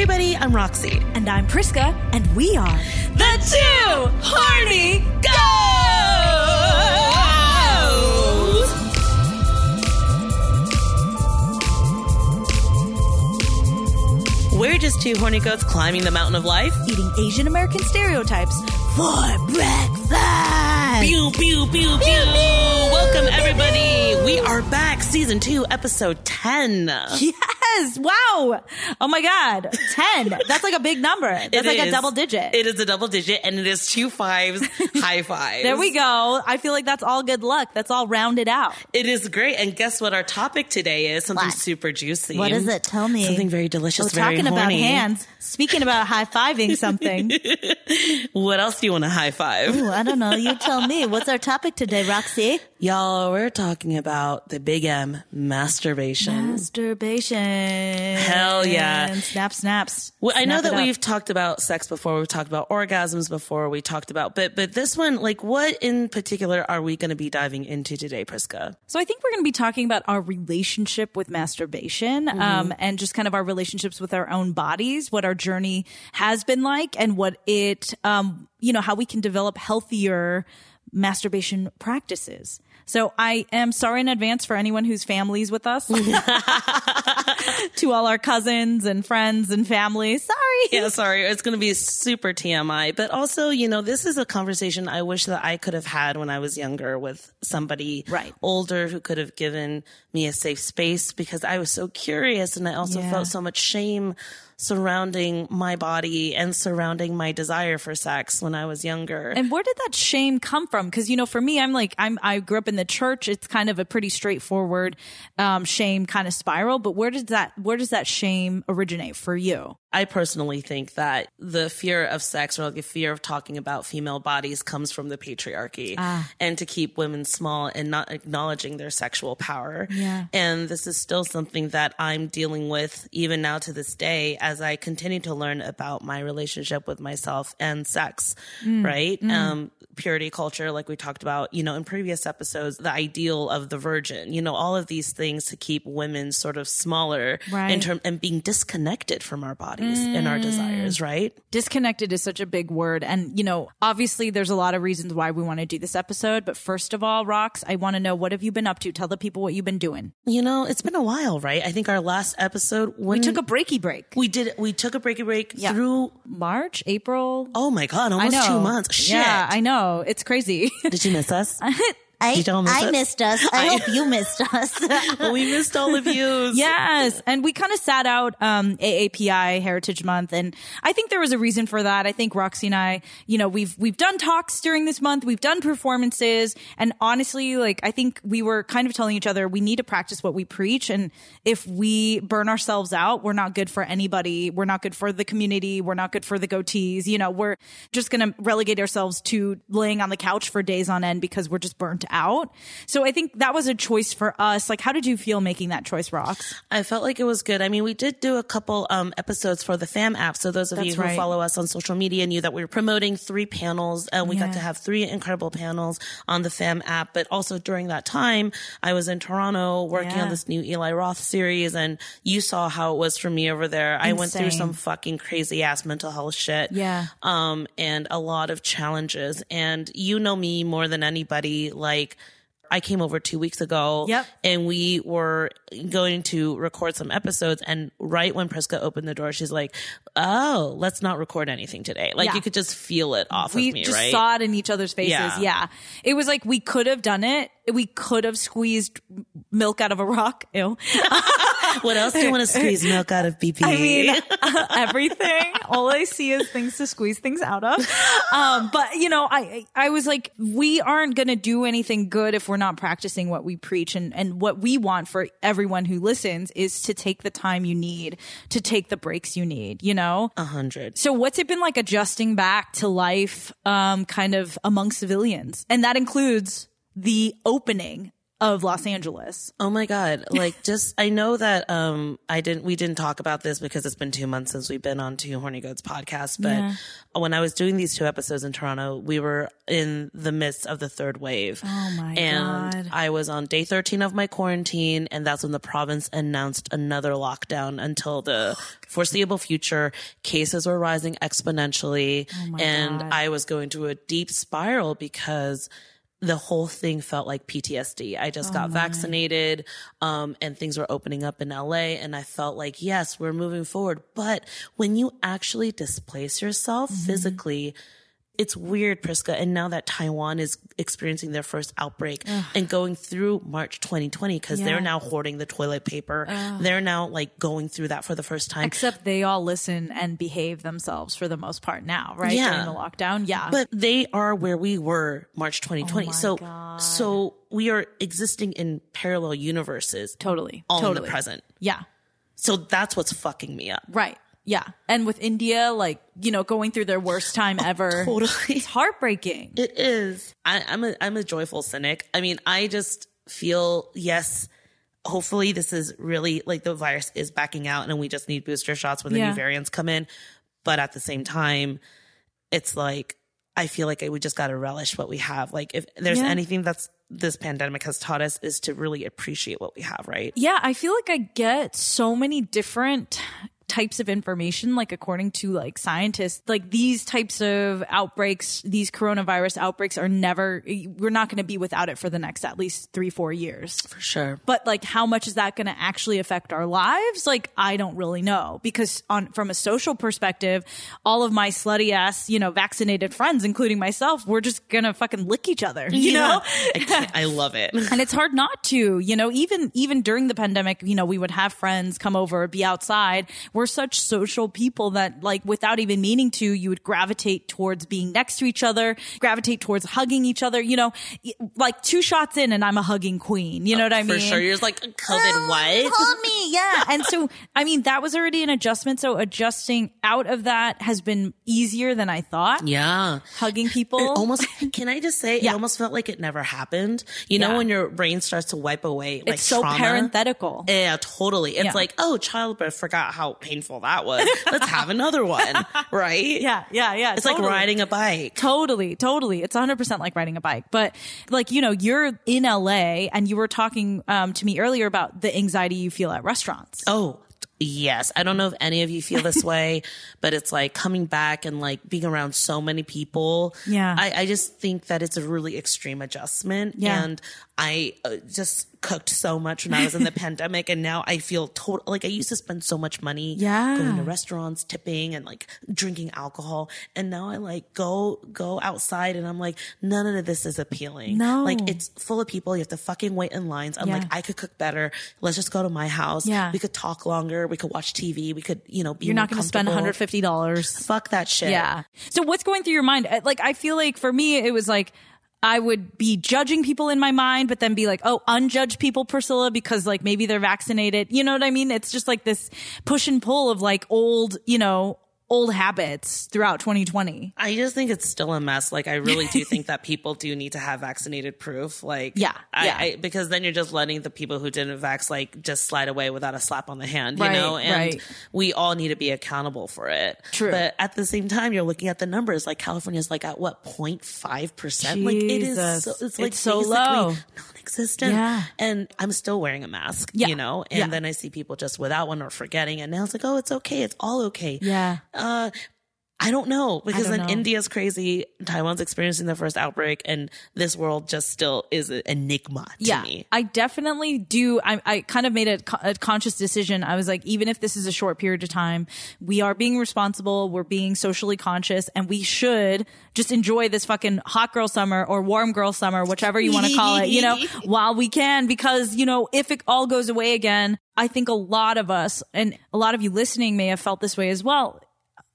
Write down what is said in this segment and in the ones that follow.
everybody, I'm Roxy. And I'm Priska, and we are the two horny goats. We're just two horny goats climbing the mountain of life, eating Asian American stereotypes for breakfast. Pew, pew, pew, pew. pew, pew. Welcome, everybody. We are back, season two, episode 10. Yes. Wow. Oh my God. 10. That's like a big number. That's it like is. a double digit. It is a double digit and it is two fives, high fives. There we go. I feel like that's all good luck. That's all rounded out. It is great. And guess what our topic today is? Something what? super juicy. What is it? Tell me. Something very delicious, We're very talking horny. about hands. Speaking about high fiving something. what else do you want to high five? Ooh, I don't know. You tell me. What's our topic today, Roxy? Y'all, we're talking about the big M, masturbation. Masturbation. Hell yeah. And snap, snaps. Well, snap I know that we've talked about sex before. We've talked about orgasms before. We talked about, but, but this one, like what in particular are we going to be diving into today, Priska? So I think we're going to be talking about our relationship with masturbation, mm-hmm. um, and just kind of our relationships with our own bodies, what our journey has been like and what it, um, you know, how we can develop healthier masturbation practices. So I am sorry in advance for anyone whose family's with us. to all our cousins and friends and family. Sorry. Yeah, sorry. It's going to be super TMI, but also, you know, this is a conversation I wish that I could have had when I was younger with somebody right. older who could have given me a safe space because I was so curious and I also yeah. felt so much shame surrounding my body and surrounding my desire for sex when I was younger. And where did that shame come from? Because you know, for me, I'm like I'm I grew up in the church. It's kind of a pretty straightforward um, shame kind of spiral. But where does that where does that shame originate for you? I personally think that the fear of sex or the fear of talking about female bodies comes from the patriarchy ah. and to keep women small and not acknowledging their sexual power. Yeah. And this is still something that I'm dealing with even now to this day as I continue to learn about my relationship with myself and sex, mm. right? Mm. Um, purity culture, like we talked about, you know, in previous episodes, the ideal of the virgin, you know, all of these things to keep women sort of smaller right. in term and being disconnected from our bodies bodies mm. and our desires, right? Disconnected is such a big word. And, you know, obviously there's a lot of reasons why we want to do this episode. But first of all, Rox, I want to know what have you been up to? Tell the people what you've been doing. You know, it's been a while, right? I think our last episode, we took a breaky break. We did, we took a breaky break yeah. through March, April. Oh my God, almost two months. Shit. Yeah, I know. It's crazy. Did you miss us? I, miss I missed us. I, I hope you missed us. we missed all of you. yes. And we kind of sat out um, AAPI Heritage Month. And I think there was a reason for that. I think Roxy and I, you know, we've, we've done talks during this month. We've done performances. And honestly, like, I think we were kind of telling each other we need to practice what we preach. And if we burn ourselves out, we're not good for anybody. We're not good for the community. We're not good for the goatees. You know, we're just going to relegate ourselves to laying on the couch for days on end because we're just burnt out. So I think that was a choice for us. Like, how did you feel making that choice, Rox? I felt like it was good. I mean, we did do a couple um, episodes for the FAM app. So those of That's you who right. follow us on social media knew that we were promoting three panels and we yeah. got to have three incredible panels on the FAM app. But also during that time, I was in Toronto working yeah. on this new Eli Roth series and you saw how it was for me over there. Insane. I went through some fucking crazy ass mental health shit. Yeah. Um, and a lot of challenges. And you know me more than anybody. Like, I came over two weeks ago. Yep. And we were going to record some episodes. And right when Priska opened the door, she's like, Oh, let's not record anything today. Like Yeah. you could just feel it off we of me, just right? saw it in each other's faces. Yeah. Yeah. It was like we could have done it. We could have squeezed milk out of a rock. Ew. what else do you want to squeeze milk out of BP? I mean, everything. All I see is things to squeeze things out of. Um, but you know, I, I was like, we aren't going to do anything good if we're not practicing what we preach. And, and what we want for everyone who listens is to take the time you need, to take the breaks you need, you know? a hundred. So what's it been like adjusting back to life, um, kind of among civilians? And that includes the opening of Los Angeles. Oh my god! Like, just I know that um I didn't we didn't talk about this because it's been two months since we've been on Two Horny Goats podcast. But Yeah. when I was doing these two episodes in Toronto, we were in the midst of the third wave. Oh my god. and God. I was on day thirteen of my quarantine, and that's when the province announced another lockdown until the foreseeable future. Cases were rising exponentially, and Oh God. I was going through a deep spiral because the whole thing felt like PTSD. I just Oh got vaccinated, um, and things were opening up in LA and I felt like, yes, we're moving forward. But when you actually displace yourself Mm-hmm. physically, it's weird, Priska. And now that Taiwan is experiencing their first outbreak and going through March 2020, because Yeah. they're now hoarding the toilet paper. They're now like going through that for the first time. Except they all listen and behave themselves for the most part now, right? Yeah. During the lockdown. Yeah. but they are where we were March 2020. Oh so, God. so we are existing in parallel universes totally. all totally. in the present. Yeah. So that's what's fucking me up. Right. Yeah. And with India, like, you know, going through their worst time oh, ever. Totally. It's heartbreaking. It is. I, I'm a I'm a joyful cynic. I mean, I just feel yes. Hopefully, this is really like the virus is backing out, and we just need booster shots when the Yeah. new variants come in. But at the same time, it's like I feel like we just got to relish what we have. Like if there's Yeah. anything that's this pandemic has taught us is to really appreciate what we have. Right. Yeah, I feel like I get so many different types of information like according to like scientists like these types of outbreaks these coronavirus outbreaks are never we're not going to be without it for the next at least 3 4 years. For sure. but like how much is that going to actually affect our lives? Like i don't really know. Because on from a social perspective all of my slutty ass you know vaccinated friends including myself we're just going to fucking lick each other you know? I, I love it. and it's hard not to you know even even during the pandemic you know we would have friends come over be outside we're such social people that like without even meaning to you would gravitate towards being next to each other gravitate towards hugging each other you know like two shots in and i'm a hugging queen you know what i mean? For sure. You're just like COVID. Ah, what? Hold me, yeah. And so, I mean, that was already an adjustment. So adjusting out of that has been easier than I thought. Yeah. Hugging people. It almost can I just say Yeah. it almost felt like it never happened. You know when your brain starts to wipe away like it's so trauma? parenthetical. Yeah, totally. It's Yeah. like, oh, childbirth, forgot how painful that was. Let's have another one. Right? yeah, yeah, yeah. It's like riding a bike. Totally, totally. It's 100% like riding a bike. But like, you know, you're in LA and you were talking um, to me earlier about the anxiety you feel at restaurants. Oh, yes. I don't know if any of you feel this way, but it's like coming back and like being around so many people. Yeah. I, I just think that it's a really extreme adjustment. Yeah. And I uh, just cooked so much when I was in the pandemic. And now I feel total, like I used to spend so much money Yeah. going to restaurants, tipping and like drinking alcohol. And now I like go, go outside and I'm like, none of this is appealing. No. Like it's full of people. You have to fucking wait in lines. I'm Yeah. like, I could cook better. Let's just go to my house. Yeah. We could talk longer. We could watch TV. We could, you know, be You're not going to spend $150. Fuck that shit. Yeah. So what's going through your mind? Uh, Like, I feel like for me, it was like, I would be judging people in my mind, but then be like, oh, unjudge people, Priscilla, because like maybe they're vaccinated. You know what I mean? It's just like this push and pull of like old, you know, old habits throughout 2020. I just think it's still a mess. Like, I really do think that people do need to have vaccinated proof. Like, Yeah, I, yeah. I, because then you're just letting the people who didn't vax, like, just slide away without a slap on the hand, you Right, know? And right. we all need to be accountable for it. True. But at the same time, you're looking at the numbers. Like, California's like at what, 0.5%? Like, it is so, it's like It's so low. non-existent. Yeah. And I'm still wearing a mask, Yeah, you know? And yeah. then I see people just without one or forgetting. And now it's like, oh, it's okay. It's all okay. Yeah. Uh, I don't know because don't then know. India's crazy, Taiwan's experiencing their first outbreak, and this world just still is an enigma to yeah, me. I definitely do. I, I kind of made a, a conscious decision. I was like, even if this is a short period of time, we are being responsible. We're being socially conscious and we should just enjoy this fucking hot girl summer or warm girl summer, whichever you want to call it, you know, while we can, because, you know, if it all goes away again, I think a lot of us and a lot of you listening may have felt this way as well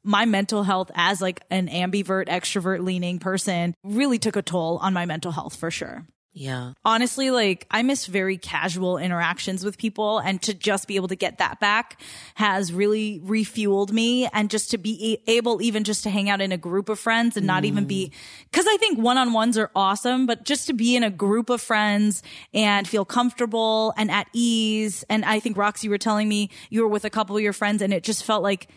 my mental health as like an ambivert extrovert leaning person really took a toll on my mental health for sure Yeah. honestly, like I miss very casual interactions with people and to just be able to get that back has really refueled me and just to be able even just to hang out in a group of friends and not even be, mm. cause I think one-on-ones are awesome, but just to be in a group of friends and feel comfortable and at ease. And I think Roxy, you were telling me you were with a couple of your friends and it just felt like,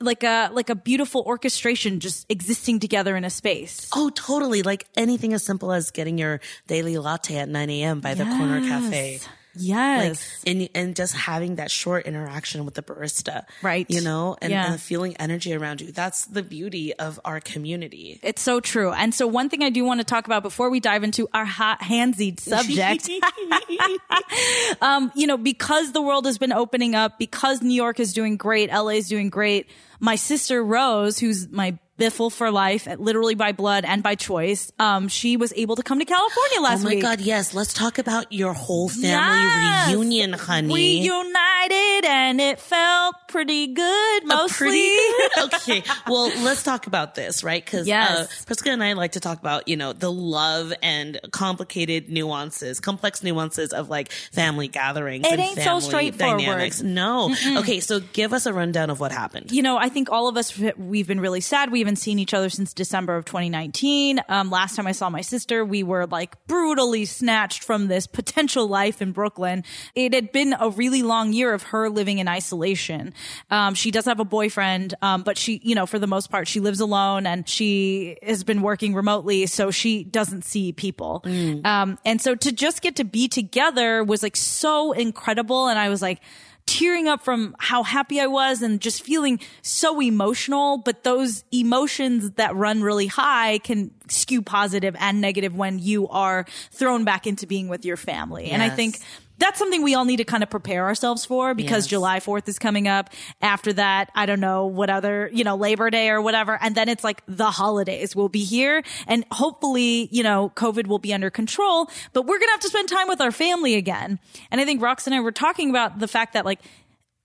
like a like a beautiful orchestration just existing together in a space. Oh, totally. Like anything as simple as getting your daily latte at 9 a.m. by the corner cafe. Yes. and and just having that short interaction with the barista, Right. You know, and, Yeah. and feeling energy around you. That's the beauty of our community. It's so true. And so one thing I do want to talk about before we dive into our hot handsied subject, um, you know, because the world has been opening up, because New York is doing great, LA is doing great. My sister Rose, who's my biffle for life, literally by blood and by choice, um, she was able to come to California last week. oh my week. God, yes. Let's talk about your whole family Yes. reunion, honey. We united and it felt pretty good, mostly. Pretty good. okay. Well, let's talk about this, right? Because Yes. uh, Priscilla and I like to talk about, you know, the love and complicated nuances, complex nuances of like family gatherings. It and ain't so straightforward. Dynamics. No. Okay. So give us a rundown of what happened. you know, I think all of us, we've been really sad. We haven't seen each other since December of 2019. Um, last time I saw my sister, we were like brutally snatched from this potential life in Brooklyn. It had been a really long year of her living in isolation. Um, she does have a boyfriend, um, but she, you know, for the most part, she lives alone and she has been working remotely. So she doesn't see people. Um, and so to just get to be together was like so incredible. And I was like, tearing up from how happy I was and just feeling so emotional. But those emotions that run really high can skew positive and negative when you are thrown back into being with your family. And I think that's something we all need to kind of prepare ourselves for because Yes. July 4th is coming up. After that, I don't know what other, you know, Labor Day or whatever. And then it's like the holidays will be here and hopefully, you know, COVID will be under control, but we're going to have to spend time with our family again. And I think Rox and I were talking about the fact that like,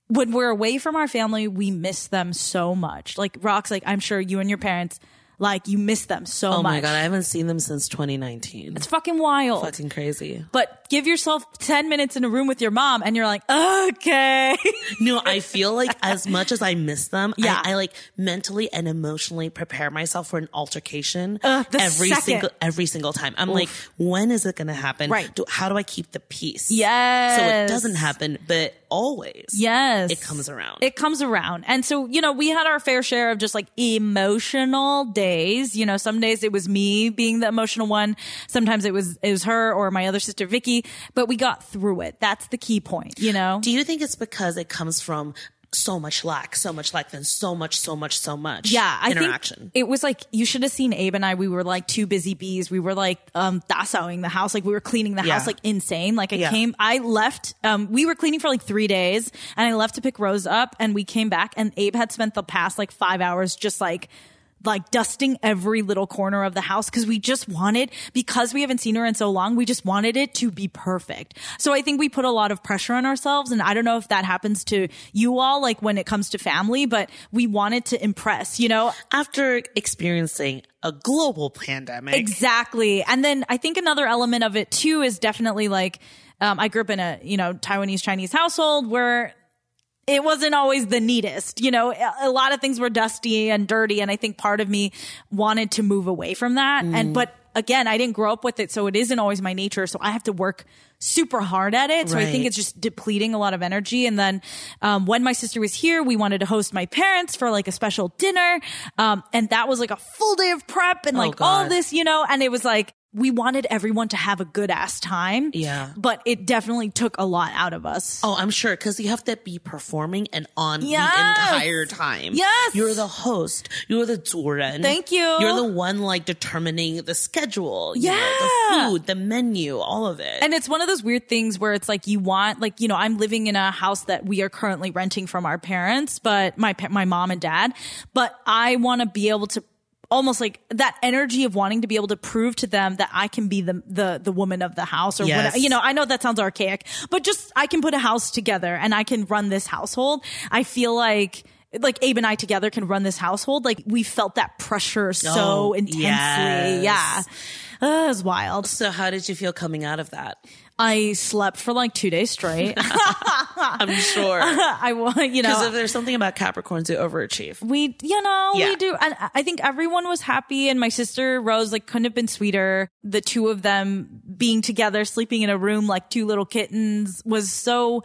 when we're away from our family, we miss them so much. Like Rox, like I'm sure you and your parents, like you miss them so much. Oh much. my God. I haven't seen them since 2019. it's fucking wild. fucking crazy. But give yourself 10 minutes in a room with your mom and you're like, okay. No, I feel like as much as I miss them, Yeah. I, I like mentally and emotionally prepare myself for an altercation Uh, every second. single every single time. I'm like, when is it going to happen? Right. Do, how do I keep the peace? Yes. So it doesn't happen, but always. Yes. It comes around. It comes around. And so, you know, we had our fair share of just like emotional days. You know, some days it was me being the emotional one. Sometimes it was, it was her or my other sister, Vicky, but we got through it. That's the key point, you know? Do you think it's because it comes from so much lack, so much lack, then so much, so much, so much Yeah, I interaction? think it was like you should have seen Abe and I. We were like two busy bees. We were like um dasowing the house, like we were cleaning the Yeah. house like insane. Like I Yeah. came, I left. Um, we were cleaning for like three days, and I left to pick Rose up, and we came back, and Abe had spent the past like five hours just like like dusting every little corner of the house because we just wanted because we haven't seen her in so long we just wanted it to be perfect. So i think we put a lot of pressure on ourselves and i don't know if that happens to you all like when it comes to family but we wanted to impress you know? After experiencing a global pandemic, Exactly. And then I think another element of it too is definitely like, um, I grew up in a, you know, Taiwanese Chinese household where it wasn't always the neatest. You know, a lot of things were dusty and dirty. And I think part of me wanted to move away from that. And, but again, I didn't grow up with it. So it isn't always my nature. So I have to work super hard at it. So I think it's just depleting a lot of energy. And then, um, when my sister was here, we wanted to host my parents for like a special dinner. Um, and that was like a full day of prep and like all this, you know, and it was like, we wanted everyone to have a good ass time. Yeah. But it definitely took a lot out of us. Oh, I'm sure because you have to be performing and on Yes. the entire time. Yes. you're the host. You're the 主人. Thank you. You're the one like determining the schedule. you know, Yeah. the food, the menu, all of it. And it's one of those weird things where it's like you want, like, you know, I'm living in a house that we are currently renting from our parents, but my, my mom and dad, but I want to be able to almost like that energy of wanting to be able to prove to them that I can be the, the, the woman of the house or Yes. whatever. You know, I know that sounds archaic, but just I can put a house together and I can run this household. I feel like like Abe and I together can run this household. Like we felt that pressure so Oh, intensely. yes. Yeah. Uh, it was wild. So how did you feel coming out of that? I slept for like two days straight. I'm sure. I want, you know. Because if there's something about Capricorns who overachieve. we, you know, Yeah. we do. And I think everyone was happy. And my sister Rose, like, couldn't have been sweeter. The two of them being together, sleeping in a room like two little kittens was so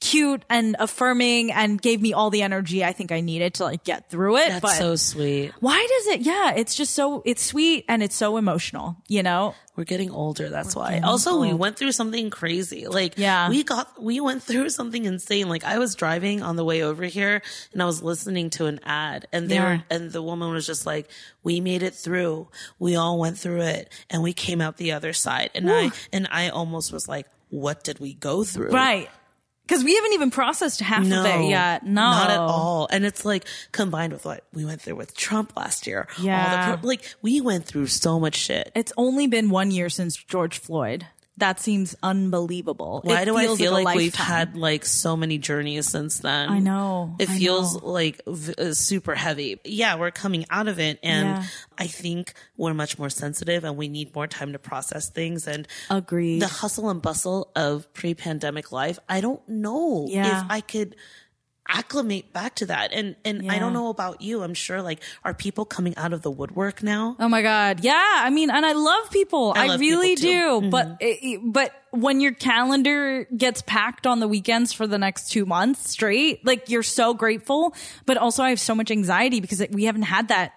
cute and affirming and gave me all the energy I think I needed to like get through it. That's but so sweet. why does it? Yeah, it's just so, it's sweet and it's so emotional, you know? We're getting older. That's why. Also, we went through something crazy. Like, Yeah. we got, we went through something insane. Like, I was driving on the way over here and I was listening to an ad and they Yeah. were, and the woman was just like, we made it through. We all went through it and we came out the other side. And I, and I almost was like, what did we go through? Right. Cause we haven't even processed half of it yet. No. not at all. And it's like combined with what we went through with Trump last year. All the Yeah. pro- like we went through so much shit. It's only been one year since George Floyd. That seems unbelievable. Why It do I feel a like, we've had like so many journeys since then? I know, It I feels know. like v- uh, super heavy. Yeah, we're coming out of it, and Yeah. I think we're much more sensitive, and we need more time to process things. And agree. the hustle and bustle of pre-pandemic life, I don't know Yeah. if I could acclimate back to that. And and I don't know about you. I'm sure like are people coming out of the woodwork now? Oh my God. Yeah. I mean, and I love people. I I, love really people too. Mm-hmm. do. But, it, but when your calendar gets packed on the weekends for the next two months straight, like you're so grateful. But also I have so much anxiety because we haven't had that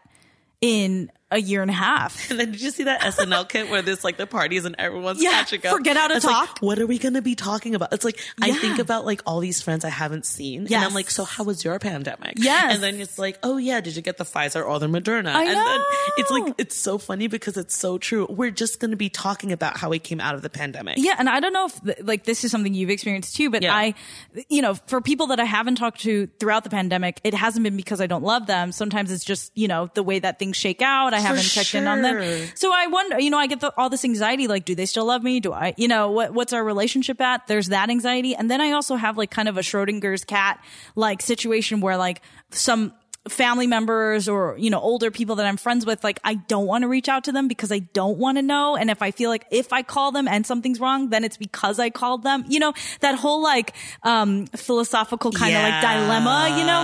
in a year and a half. And then did you see that SNL kit where there's like the parties and everyone's Yeah, catching up? forget how to It's like, talk. what are we going to be talking about? It's like, I think about like all these friends I haven't seen. And I'm like, so how was your pandemic? Yes. And then it's like, oh yeah, did you get the Pfizer or the Moderna? I and then it's like, it's so funny because it's so true. We're just going to be talking about how we came out of the pandemic. Yeah, and I don't know if like this is something you've experienced too, but Yeah. I, you know, for people that I haven't talked to throughout the pandemic, it hasn't been because I don't love them. Sometimes it's just you know the way that things shake out. I haven't checked in on them, so I wonder. You know, I get the, all this anxiety. Like, do they still love me? Do I? You know, what what's our relationship at? There's that anxiety, and then I also have like kind of a Schrodinger's cat like situation where like some family members or you know older people that I'm friends with like I don't want to reach out to them because I don't want to know. And if I feel like if I call them and something's wrong then it's because I called them. You know that whole like um philosophical kind of Yeah. like dilemma you know?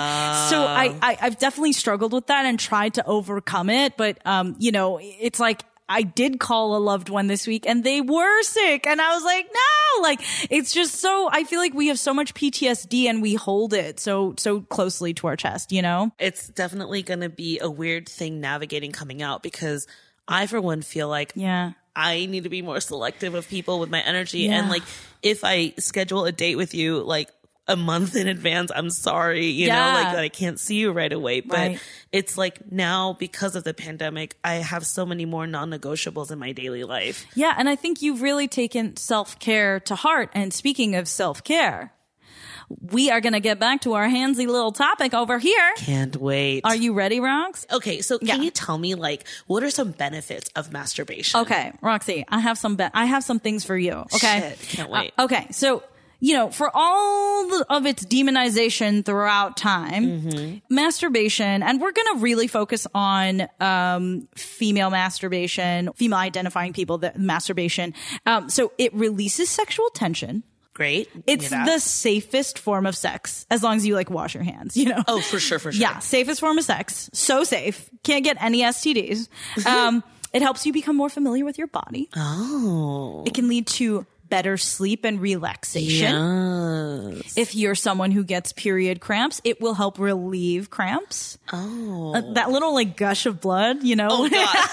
So I, I I've definitely struggled with that and tried to overcome it. But um you know it's like I did call a loved one this week and they were sick. And I was like, no, like it's just so, I feel like we have so much PTSD and we hold it so, so closely to our chest, you know? It's definitely going to be a weird thing navigating coming out because I, for one, feel like Yeah. I need to be more selective of people with my energy. Yeah. And like, if I schedule a date with you, like, a month in advance, I'm sorry, you know, like that I can't see you right away. But Right. it's like now because of the pandemic, I have so many more non negotiables in my daily life. Yeah. And I think you've really taken self care to heart. And speaking of self care, we are going to get back to our handsy little topic over here. Can't wait. Are you ready, Rox? okay, so can Yeah. you tell me like what are some benefits of masturbation? Okay, Roxy, I have some be- I have some things for you. Okay, Shit, can't wait. Uh, okay, so you know, for all of its demonization throughout time, Mm-hmm. masturbation, and we're going to really focus on um, female masturbation, female identifying people that masturbation. Um, so it releases sexual tension. Great. It's the safest form of sex, as long as you like wash your hands. You know. Oh, for sure, for sure. Yeah, safest form of sex. So safe. Can't get any STDs. Um, it helps you become more familiar with your body. Oh. It can lead to better sleep and relaxation. Yes. If you're someone who gets period cramps, it will help relieve cramps. Oh. Uh, that little like gush of blood, you know? Oh god.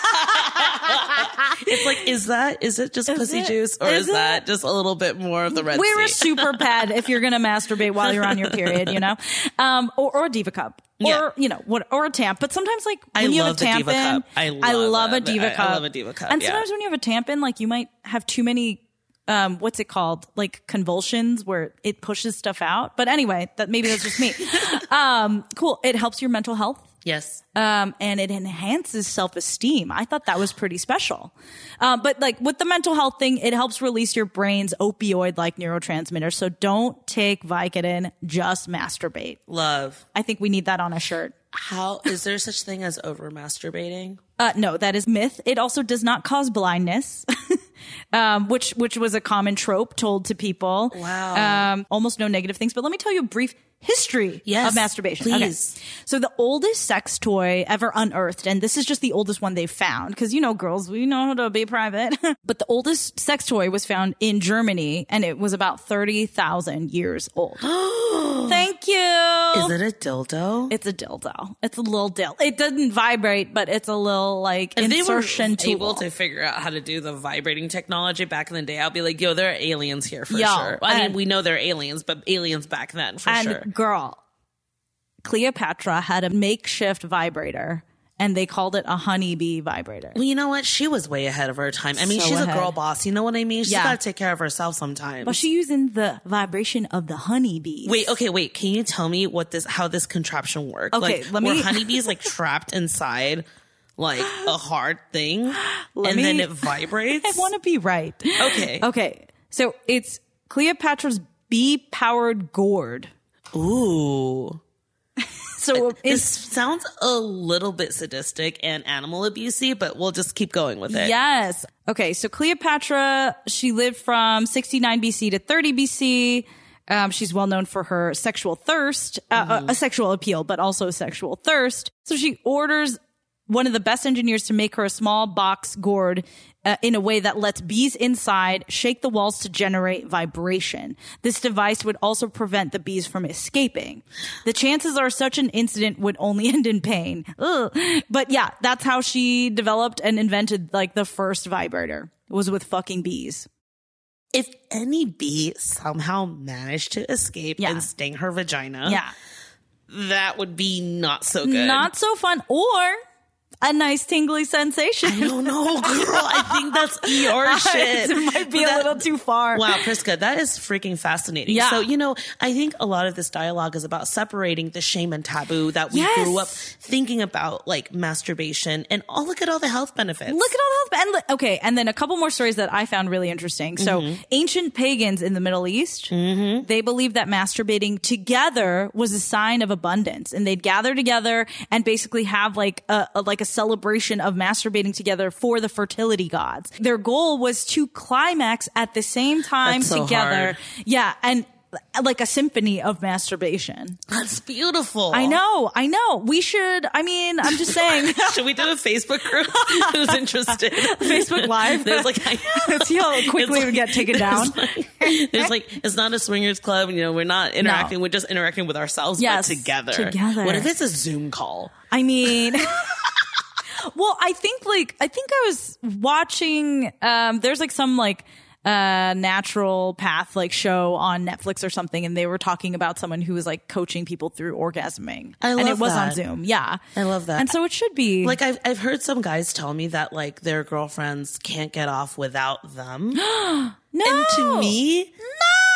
it's like is that is it just pussy it? juice or Is is, it? that just a little bit more of the red Wear a super pad if you're going to masturbate while you're on your period, you know? Um, or, or a diva cup. Or, Yeah. you know, what, or a tamp. But sometimes like when I you love have a Diva tampon, cup. I love a diva I- I cup. love a Diva cup, And yeah. sometimes when you have a tampon, like you might have too many um, what's it called? Like convulsions where it pushes stuff out. But anyway, that maybe that's just me. um, cool. It helps your mental health. Yes. um, and it enhances self esteem. I thought that was pretty special. Uh, but like with the mental health thing, it helps release your brain's opioid like neurotransmitter. So don't take Vicodin, just masturbate. Love. I think we need that on a shirt. How is there such thing as over masturbating? Uh, no, that is myth. It also does not cause blindness, um, which which was a common trope told to people. Wow. Um, almost no negative things. But let me tell you a brief history Yes, of masturbation. Okay. please. So the oldest sex toy ever unearthed, and this is just the oldest one they've found, because you know, girls, we know how to be private. but the oldest sex toy was found in Germany, and it was about thirty thousand years old. Thank you. Is it a dildo? It's a dildo. It's a little dill. It doesn't vibrate, but it's a little like they were insertion tool. able to figure out how to do the vibrating technology back in the day, I'll be like, yo, there are aliens here for Yo, sure. I mean, we know they're aliens, but aliens back then for and sure. girl, Cleopatra had a makeshift vibrator, and they called it a honeybee vibrator. Well, you know what? She was way ahead of her time. I mean, So she's ahead. a girl boss. You know what I mean? She's Yeah. got to take care of herself sometimes. But she using the vibration of the honeybee. Wait, okay, wait. Can you tell me what this, how this contraption worked? Okay, like, let me- Were honeybees like trapped inside like a hard thing, Let and then it vibrates? I want to be right. Okay. Okay. So it's Cleopatra's bee powered gourd. Ooh. So This sounds a little bit sadistic and animal abusey, but we'll just keep going with it. Yes. Okay. So Cleopatra, she lived from 69 BC to 30 BC. Um, she's well known for her sexual thirst, uh, a sexual appeal, but also sexual thirst. So she orders one of the best engineers to make her a small box gourd uh, in a way that lets bees inside shake the walls to generate vibration. This device would also prevent the bees from escaping. The chances are such an incident would only end in pain. Ugh. But yeah, that's how she developed and invented like the first vibrator was with fucking bees. If any bee somehow managed to escape Yeah. and sting her vagina, Yeah. that would be not so good. Not so fun or a nice tingly sensation. I don't know, girl. I think that's your shit. it might be a little too far. Wow, Priska, that is freaking fascinating. Yeah. So, you know, I think a lot of this dialogue is about separating the shame and taboo that we Yes. grew up thinking about, like masturbation, and oh, look at all the health benefits. Look at all the health benefits. okay, and then a couple more stories that I found really interesting. So, Mm-hmm. ancient pagans in the Middle East, they believed that masturbating together was a sign of abundance, and they'd gather together and basically have like a, a- like a celebration of masturbating together for the fertility gods. Their goal was to climax at the same time so together. hard. Yeah, and like a symphony of masturbation. That's beautiful. I know, I know. We should. I mean, I'm just saying. Should we do a Facebook group? Who's interested? Facebook Live. There's like, Let's see how quickly we get taken down. There's like, there's like, it's not a swingers club. You know, we're not interacting. No. We're just interacting with ourselves, Yes, but together. together. What if it's a Zoom call? I mean, well, I think like I think I was watching. Um, there's like some like uh naturopath like show on Netflix or something, and they were talking about someone who was like coaching people through orgasming, I love and it was on. Zoom. Yeah, I love that. and so it should be Like I've I've heard some guys tell me that like their girlfriends can't get off without them. no. And to me, no.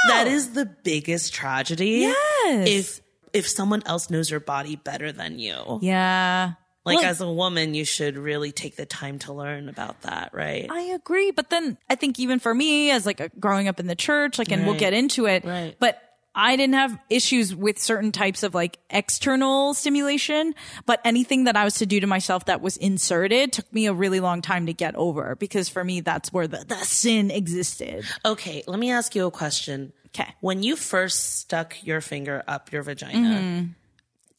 that is the biggest tragedy. Yes. If if someone else knows your body better than you. yeah. Like Well- as a woman, you should really take the time to learn about that, right? I agree, but then I think even for me, as like a, growing up in the church, like, and we'll get into it, Right. but I didn't have issues with certain types of like external stimulation, but anything that I was to do to myself that was inserted took me a really long time to get over because for me, that's where the, the sin existed. Okay, let me ask you a question. Okay. When you first stuck your finger up your vagina, Mm-hmm.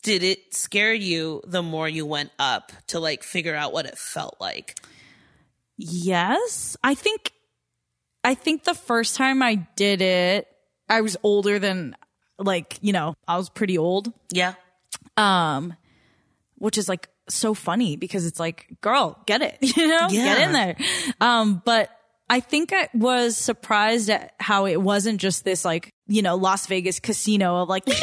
Did it scare you the more you went up to like figure out what it felt like? Yes. I think, I think the first time I did it, I was older than like, you know, I was pretty old. Yeah. um which is like so funny because it's like girl get it you know Yeah. get in there um but i think i was surprised at how it wasn't just this like you know las vegas casino of like like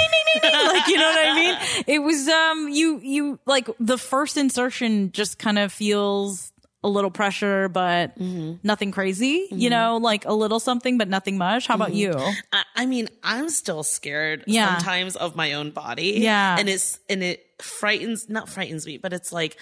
you know what i mean it was um you you like the first insertion just kind of feels a little pressure, but mm-hmm. nothing crazy, you mm-hmm. know, like a little something, but nothing much. How about mm-hmm. you? I, I mean, I'm still scared Yeah. sometimes of my own body. Yeah. And it's, and it frightens, not frightens me, but it's like,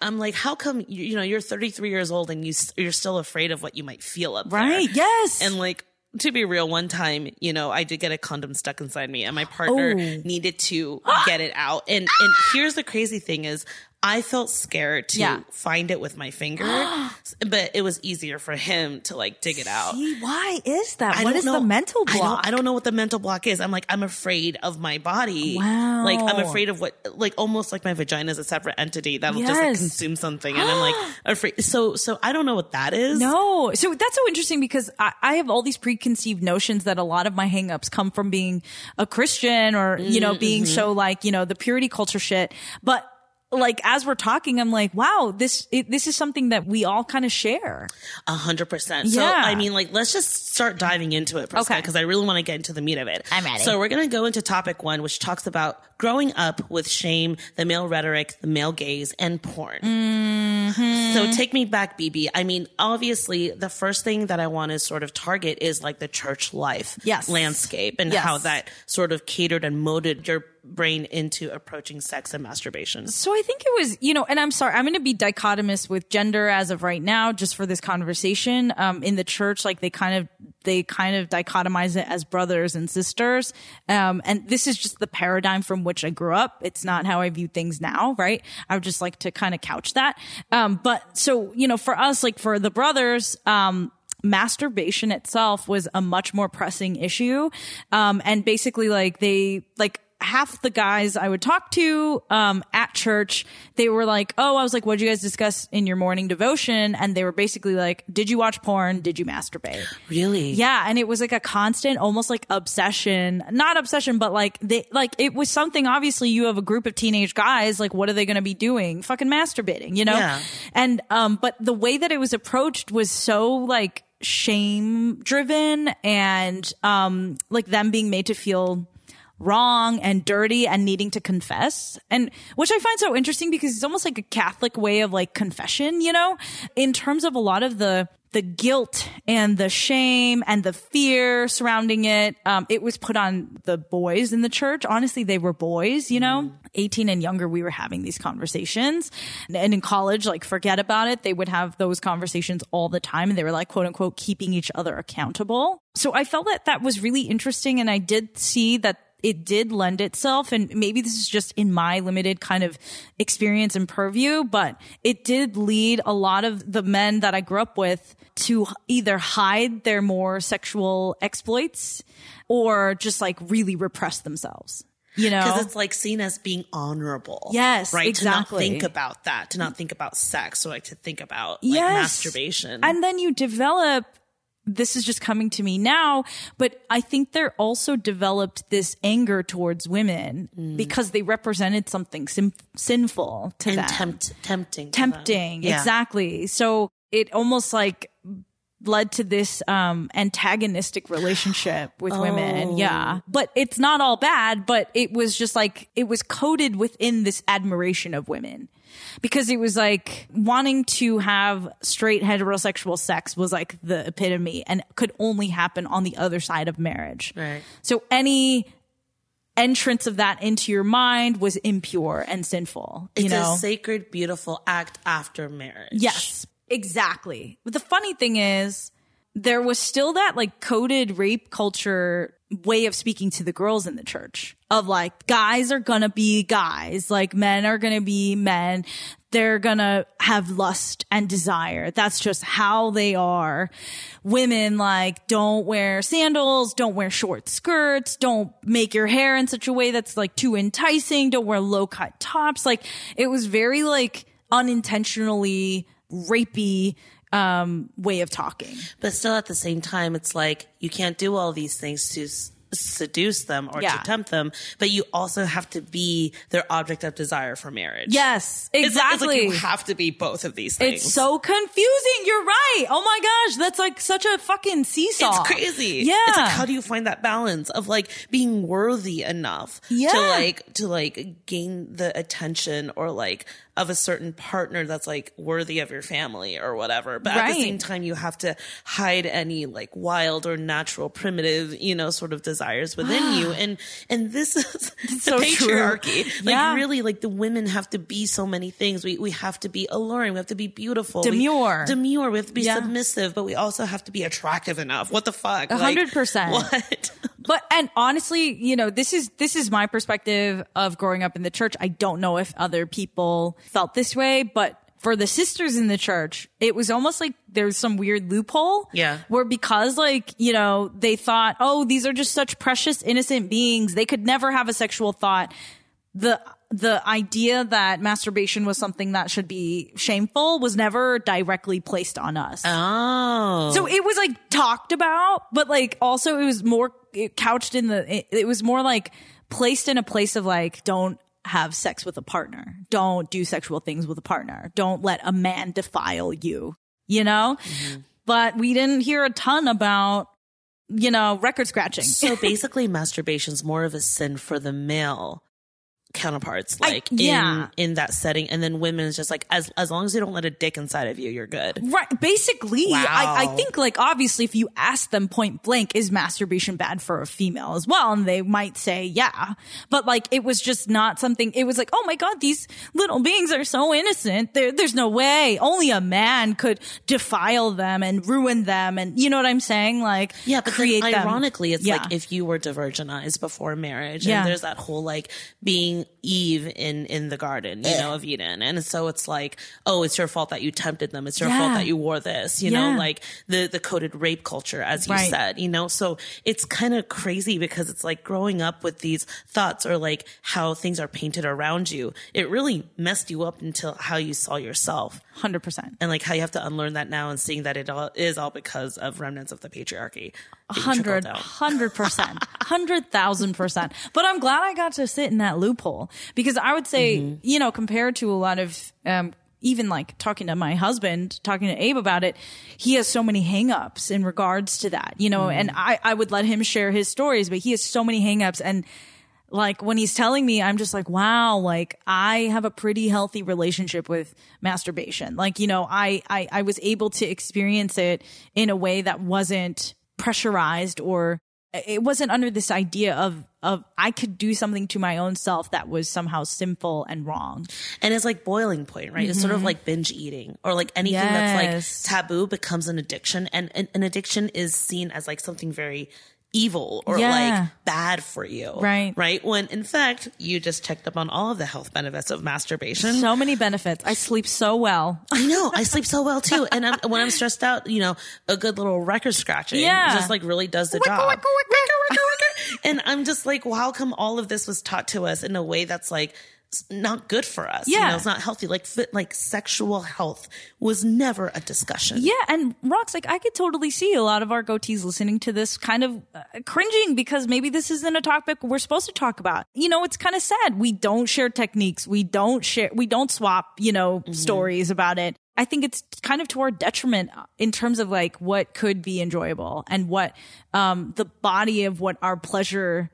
I'm like, how come, you, you know, you're 33 years old and you you're still afraid of what you might feel up there? Right? Yes. And like, to be real, one time, you know, I did get a condom stuck inside me and my partner Oh. needed to get it out. And, and here's the crazy thing is I felt scared to Yeah. find it with my finger, but it was easier for him to like dig it out. See, why is that? I What know. the mental I block? don't, I don't know what the mental block is. I'm like, I'm afraid of my body. Wow. Like, I'm afraid of what, like, almost like my vagina is a separate entity that'll just like consume something. And I'm like, afraid. So, so I don't know what that is. No. So that's so interesting because I, I have all these preconceived notions that a lot of my hangups come from being a Christian or, you know, mm, being mm-hmm. so like, you know, the purity culture shit. But like as we're talking, I'm like, wow, this, it, this is something that we all kind of share. A hundred percent. So, Yeah. I mean, like, let's just start diving into it, Okay. because I really want to get into the meat of it. I'm ready. So we're going to go into topic one, which talks about growing up with shame, the male rhetoric, the male gaze, and porn. Mm-hmm. So take me back, BB. I mean, obviously, the first thing that I want to sort of target is like the church life Yes. landscape and Yes. how that sort of catered and molded your brain into approaching sex and masturbation. So I think it was, you know, and I'm sorry, I'm going to be dichotomous with gender as of right now, just for this conversation. Um, in the church, like they kind of, they kind of dichotomize it as brothers and sisters. Um, and this is just the paradigm from which I grew up. It's not how I view things now, right? I would just like to kind of couch that. Um, but so, you know, for us, like for the brothers, um, masturbation itself was a much more pressing issue. Um, and basically like they, like, half the guys I would talk to um, at church, they were like, "Oh, I was like, what did you guys discuss in your morning devotion?" And they were basically like, "Did you watch porn? Did you masturbate?" Really? Yeah, and it was like a constant, almost like obsession. Not obsession, but like they like it was something. Obviously, you have a group of teenage guys. Like, what are they going to be doing? Fucking masturbating, you know? Yeah. And um, but the way that it was approached was so like shame driven and um, like them being made to feel wrong and dirty and needing to confess. And which i find so interesting because it's almost like a catholic way of like confession you know? In terms of a lot of the the guilt and the shame and the fear surrounding it um, it was put on the boys in the church. Honestly they were boys you know? 18 and younger we were having these conversations. And in college like forget about it. They would have those conversations all the time and they were like quote unquote keeping each other accountable. So i felt that that was really interesting and i did see that it did lend itself and maybe this is just in my limited kind of experience and purview but it did lead a lot of the men that i grew up with to either hide their more sexual exploits or just like really repress themselves you know Because it's like seen as being honorable. Yes, Right. exactly. To not think about that, to not think about sex, or like to think about like Yes. masturbation. And then you develop this is just coming to me now, but I think they're also developed this anger towards women because they represented something sim- sinful to and them. tempt, tempting. to them. tempting. Yeah. Exactly. So it almost like led to this um antagonistic relationship with women. Oh. Yeah. But it's not all bad, but it was just like it was coded within this admiration of women. Because it was like wanting to have straight heterosexual sex was like the epitome and could only happen on the other side of marriage. Right. So any entrance of that into your mind was impure and sinful. It's you know? a sacred, beautiful act after marriage. Yes, exactly. But the funny thing is, there was still that like coded rape culture way of speaking to the girls in the church of like, guys are gonna be guys, like men are gonna be men. They're gonna have lust and desire. That's just how they are. Women like don't wear sandals, don't wear short skirts, don't make your hair in such a way that's like too enticing, don't wear low cut tops. Like it was very like unintentionally rapey um way of talking. But still at the same time, it's like you can't do all these things to s- seduce them or Yeah. to tempt them, but you also have to be their object of desire for marriage. Yes, It's exactly. It's like, you have to be both of these things. It's so confusing. You're right. Oh my gosh, that's like such a fucking seesaw. It's crazy. Yeah. It's like how do you find that balance of like being worthy enough Yeah. to like to like gain the attention or like of a certain partner that's like worthy of your family or whatever. But at the same time you have to hide any like wild or natural primitive, you know, sort of desires within you. Ah. And and this is the so true. patriarchy. Like Yeah. really like the women have to be so many things. We we have to be alluring, we have to be beautiful. we- Demure. demure, we have to be Yeah. submissive, but we also have to be attractive enough. What the fuck? Like, hundred percent. What? But and honestly, you know, this is this is my perspective of growing up in the church. I don't know if other people felt this way, but for the sisters in the church, it was almost like there's some weird loophole. Yeah. Where because like, you know, they thought, oh, these are just such precious, innocent beings. They could never have a sexual thought. The the idea that masturbation was something that should be shameful was never directly placed on us. Oh. So it was like talked about, but like also it was more it couched in the, it, it was more like placed in a place of like, don't have sex with a partner. Don't do sexual things with a partner. Don't let a man defile you, you know? Mm-hmm. But we didn't hear a ton about, you know, record scratching. so basically, masturbation's more of a sin for the male counterparts, I- like yeah. in in that setting, and then women is just like as as long as you don't let a dick inside of you, you're good. Right. Basically, I, I think like obviously if you ask them point blank, is masturbation bad for a female as well? And they might say, yeah. But like it was just not something, it was like, oh my God, these little beings are so innocent. There, there's no way. Only a man could defile them and ruin them. And you know what I'm saying? Like, Yeah, but create then them. ironically, it's Yeah. like if you were divergenized before marriage, Yeah. and there's that whole like being Eve in in the garden, you know, of Eden, and so it's like, oh, it's your fault that you tempted them. It's your fault that you wore this, you Yeah. know, like the the coded rape culture, as you Right. said, you know. So it's kind of crazy because it's like growing up with these thoughts or like how things are painted around you. It really messed you up until how you saw yourself 100%. and like how you have to unlearn that now and seeing that it all is all because of remnants of the patriarchy. Hundred, hundred percent, hundred thousand percent. But I'm glad I got to sit in that loophole because I would say, Mm-hmm. you know, compared to a lot of, um, even like talking to my husband, talking to Abe about it, he has so many hangups in regards to that, you know, and Mm-hmm. I, I would let him share his stories, but he has so many hangups and like when he's telling me, I'm just like, wow, like I have a pretty healthy relationship with masturbation. Like, you know, I, I, I was able to experience it in a way that wasn't pressurized or uh, it wasn't under this idea of, of I could do something to my own self that was somehow sinful and wrong. And it's like boiling point, right? It's sort of mm-hmm. like binge eating or like anything that's like taboo becomes an addiction. And an, an addiction is seen as like something very evil or Yeah. like bad for you. Right. Right. When in fact, you just checked up on all of the health benefits of masturbation. So many benefits. I sleep so well. I know. I sleep so well too. And I'm, when I'm stressed out, you know, a good little record scratching Yeah. just like really does the job. and I'm just like, well, how come all of this was taught to us in a way that's like not good for us? You Yeah. know, it's not healthy. Like fit, like sexual health was never a discussion. Yeah, and rocks, like I could totally see a lot of our goatees listening to this kind of uh, cringing because maybe this isn't a topic we're supposed to talk about. You know, it's kind of sad. We don't share techniques. We don't share, we don't swap, you know, stories about it. I think it's kind of to our detriment in terms of like what could be enjoyable and what um the body of what our pleasure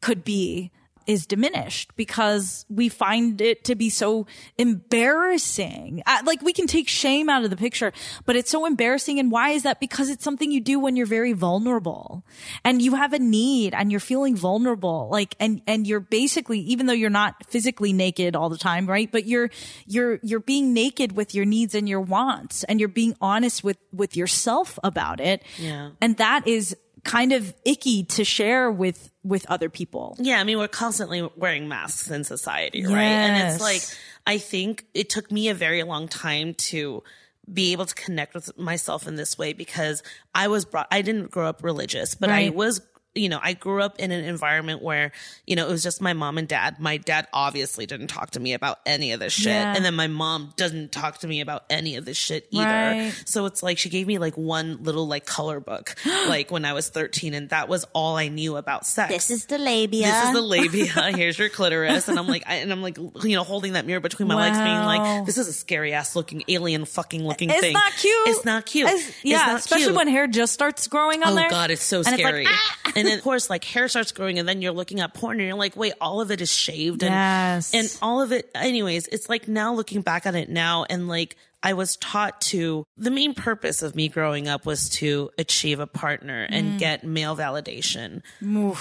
could be is diminished because we find it to be so embarrassing. Uh, like we can take shame out of the picture, but it's so embarrassing. And why is that? Because it's something you do when you're very vulnerable and you have a need and you're feeling vulnerable. Like, and, and you're basically, even though you're not physically naked all the time, right? But you're, you're, you're being naked with your needs and your wants and you're being honest with, with yourself about it. Yeah. And that is kind of icky to share with, with other people. Yeah, I mean, we're constantly wearing masks in society, right? And it's like, I think it took me a very long time to be able to connect with myself in this way because I was brought, I didn't grow up religious, but I was you know, I grew up in an environment where, you know, it was just my mom and dad. My dad obviously didn't talk to me about any of this shit. Yeah. And then my mom doesn't talk to me about any of this shit either. Right. So it's like she gave me like one little like color book, like when I was 13, and that was all I knew about sex. This is the labia. This is the labia. Here's your clitoris, and I'm like, I, and I'm like, you know, holding that mirror between my legs, being like, this is a scary ass looking alien fucking looking It's thing. It's not cute. It's not cute. It's- It's yeah, not especially cute. when hair just starts growing on Oh there. god, it's so And it's like, scary. ah! And then of course, like hair starts growing, and then you're looking at porn, and you're like, wait, all of it is shaved, and Yes. and all of it. Anyways, it's like now looking back on it now, and like I was taught to. The main purpose of me growing up was to achieve a partner Mm. and get male validation.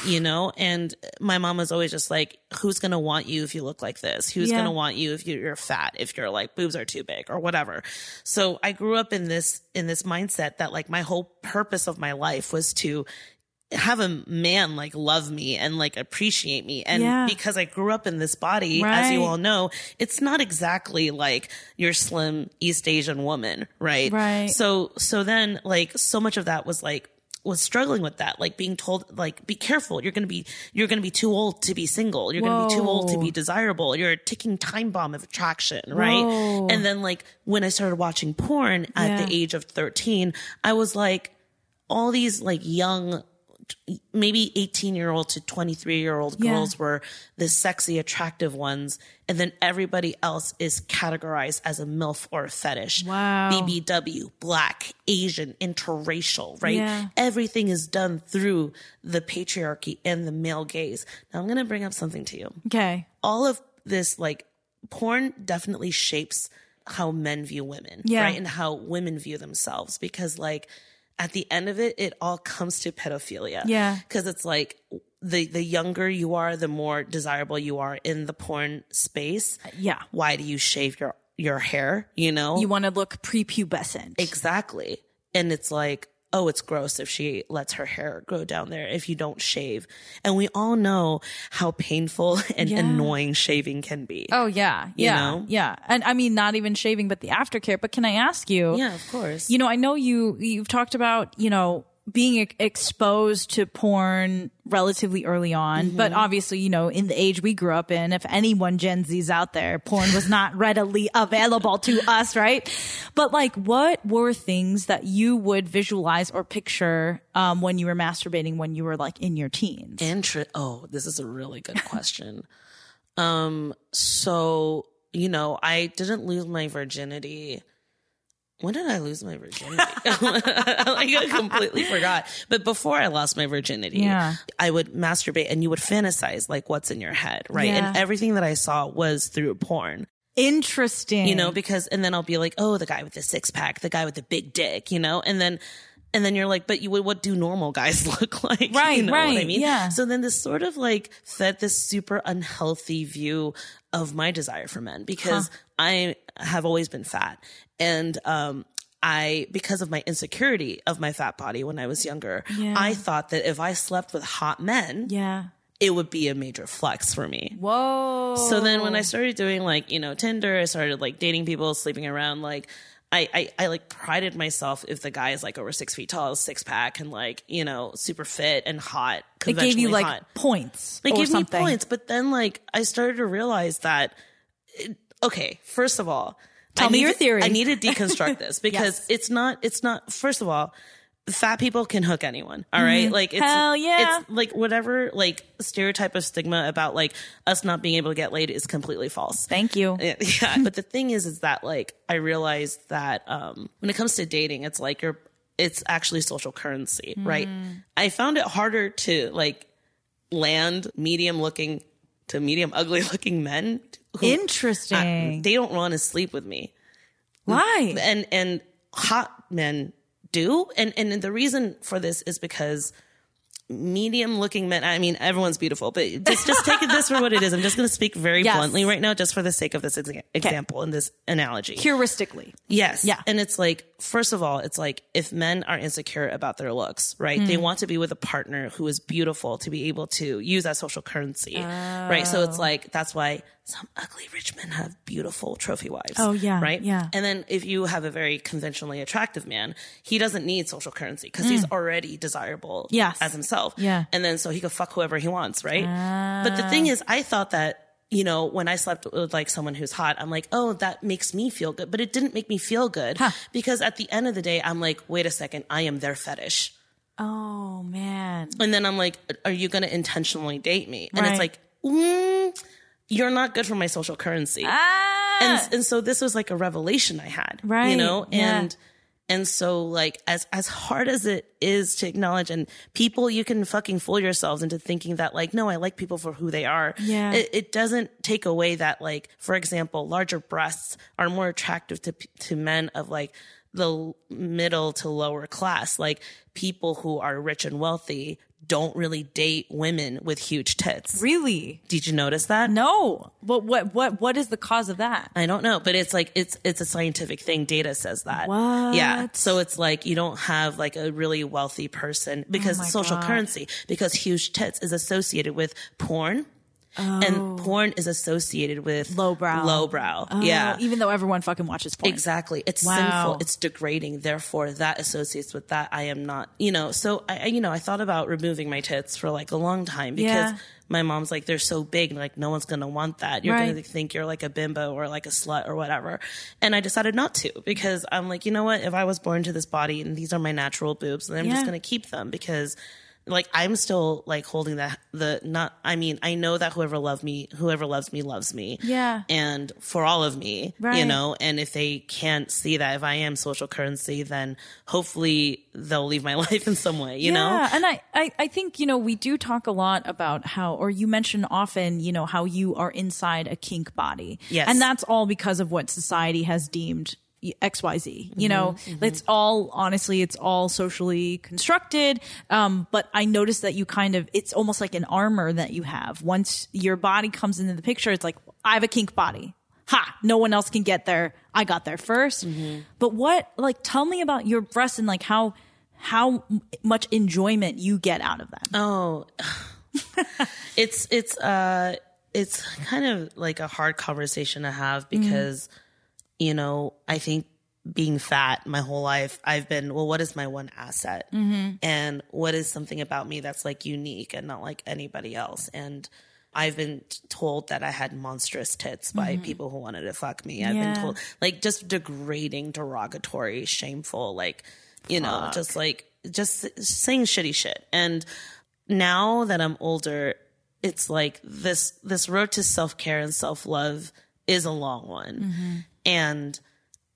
You know, and my mom was always just like, "Who's gonna want you if you look like this? Who's Yeah. gonna want you if you're fat? If your like boobs are too big or whatever?" So I grew up in this in this mindset that like my whole purpose of my life was to have a man like love me and like appreciate me. And Yeah. because I grew up in this body, as you all know, it's not exactly like your slim East Asian woman, right? Right. So, so then like so much of that was like, was struggling with that, like being told, like, be careful. You're going to be, you're going to be too old to be single. You're going to be too old to be desirable. You're a ticking time bomb of attraction, right? Whoa. And then like when I started watching porn at Yeah. the age of 13, I was like, all these like young maybe 18 year old to 23 year old Yeah. girls were the sexy attractive ones and then everybody else is categorized as a milf or a fetish Wow. bbw black asian interracial right Yeah. everything is done through the patriarchy and the male gaze now i'm going to bring up something to you okay. all of this like porn definitely shapes how men view women Yeah. right and how women view themselves because like at the end of it it all comes to pedophilia Yeah. because it's like the the younger you are the more desirable you are in the porn space uh, Yeah. why do you shave your your hair you know You want to look prepubescent. exactly and it's like oh it's gross if she lets her hair grow down there if you don't shave and we all know how painful and Yeah. annoying shaving can be Oh yeah, You yeah, know? yeah. And I mean, not even shaving, but the aftercare. But can I ask you? yeah of course You know, I know you. You've talked about you know being exposed to porn relatively early on, Mm-hmm. but obviously, you know, in the age we grew up in, if anyone Gen Z's out there, porn was not readily available to us, right? But like, what were things that you would visualize or picture um, when you were masturbating when you were like in your teens? Inter- oh, this is a really good question. um, so you know, I didn't lose my virginity. When did I lose my virginity? like I completely forgot. But before I lost my virginity, Yeah. I would masturbate and you would fantasize like what's in your head, right? Yeah. And everything that I saw was through porn. Interesting. you know, because and then I'll be like, oh, the guy with the six pack, the guy with the big dick, you know, and then and then you're like, but you what do normal guys look like? Right, you know what I mean? yeah. So then this sort of like fed this super unhealthy view of my desire for men because I have always been fat and um I, because of my insecurity of my fat body when I was younger, Yeah. I thought that if I slept with hot men, yeah. it would be a major flex for me. Whoa. So then when I started doing like, you know, Tinder, I started like dating people, sleeping around, like I, I, I like prided myself if the guy is like over six feet tall, six pack and like, you know, super fit and hot. it gave you like hot. points. They or gave something. me points, but then like I started to realize that it- okay, first of all, Tell I me need your theory. I need to deconstruct this because Yes. it's not it's not first of all, fat people can hook anyone. All right, Like it's Mm-hmm. Hell yeah. it's like whatever like stereotype of stigma about like us not being able to get laid is completely false. Thank you. Yeah, but the thing is, is that like I realized that um, when it comes to dating, it's like you're, it's actually social currency, right? I found it harder to like land medium looking to medium ugly looking men. Who, Interesting. they don't want to sleep with me, Why? and and hot men do, and and the reason for this is because medium looking men i mean everyone's beautiful but just just take this for what it is i'm just going to speak very Yes. bluntly right now just for the sake of this exa- example and this analogy Heuristically. yes Yeah. and it's like first of all, it's like if men are insecure about their looks, right? They want to be with a partner who is beautiful to be able to use that social currency, right? So it's like that's why some ugly rich men have beautiful trophy wives. Oh, yeah, right. yeah. And then if you have a very conventionally attractive man, he doesn't need social currency because he's already desirable Mm. Yes. as himself. Yeah. And then so he could fuck whoever he wants, right? But the thing is, I thought that you know, when I slept with like someone who's hot, I'm like, oh, that makes me feel good. But it didn't make me feel good because at the end of the day, I'm like, wait a second, I am their fetish. Oh man. And then I'm like, are you going to intentionally date me? And Right. it's like, mm, you're not good for my social currency. Ah. And, and so this was like a revelation I had, Right, You know, yeah. And, so like as, as hard as it is to acknowledge and people, you can fucking fool yourselves into thinking that like, no, I like people for who they are. Yeah. It, it doesn't take away that like, for example, larger breasts are more attractive to, to men of like, the middle to lower class, like people who are rich and wealthy don't really date women with huge tits. Really? Did you notice that? No. But what what what is the cause of that? I don't know, but it's like it's it's a scientific thing. Data says that. What? Yeah. So it's like you don't have like a really wealthy person because Oh social God. currency because huge tits is associated with porn. And oh. porn is associated with Oh. Lowbrow. Lowbrow. Oh, yeah. Even though everyone fucking watches porn. Exactly. It's Wow. sinful. It's degrading. Therefore, that associates with that. I am not, you know, so I, you know, I thought about removing my tits for like a long time because Yeah. my mom's like, they're so big. Like, no one's going to want that. You're going to think you're like a bimbo or like a slut or whatever. And I decided not to because I'm like, you know what? If I was born to this body and these are my natural boobs, then I'm Yeah. just going to keep them because like I'm still like holding that the not I mean I know that whoever loves me whoever loves me loves me Yeah. and for all of me you know and if they can't see that if I am social currency then hopefully they'll leave my life in some way you know Yeah, and I, I, I think, you know, we do talk a lot about how, or you mention often, you know, how you are inside a kink body. Yes. And that's all because of what society has deemed XYZ. You know, Mm-hmm, it's all, honestly, it's all socially constructed. Um, but I noticed that you kind of, it's almost like an armor that you have. Once your body comes into the picture, it's like, I have a kink body. Ha! No one else can get there. I got there 1st Mm-hmm. But what, like, tell me about your breasts and like how, how much enjoyment you get out of them. Oh, it's it's uh it's kind of like a hard conversation to have because you know I think being fat my whole life I've been well what is my one asset? Mm-hmm. And what is something about me that's like unique and not like anybody else? And I've been told that I had monstrous tits by mm-hmm. people who wanted to fuck me. I've Yeah. been told like just degrading, derogatory, shameful, like you know, just like just saying shitty shit. And now that I'm older, it's like this this road to self care and self love is a long one, mm-hmm. And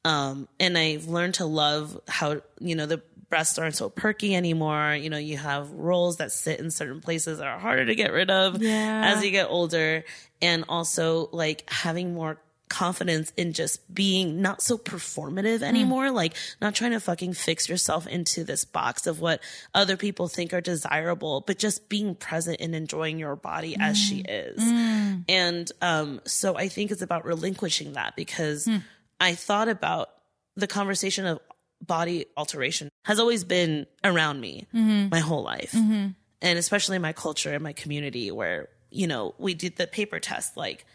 um and I've learned to love how you know the breasts aren't so perky anymore. You know, you have rolls that sit in certain places that are harder to get rid of Yeah. as you get older, and also like having more confidence in just being not so performative mm. anymore like not trying to fucking fix yourself into this box of what other people think are desirable but just being present and enjoying your body as she mm. is. Mm. And um so i think it's about relinquishing that because hmm. i thought about the conversation of body alteration has always been around me mm-hmm. my whole life. Mm-hmm. And especially in my culture and my community where you know we did the paper test like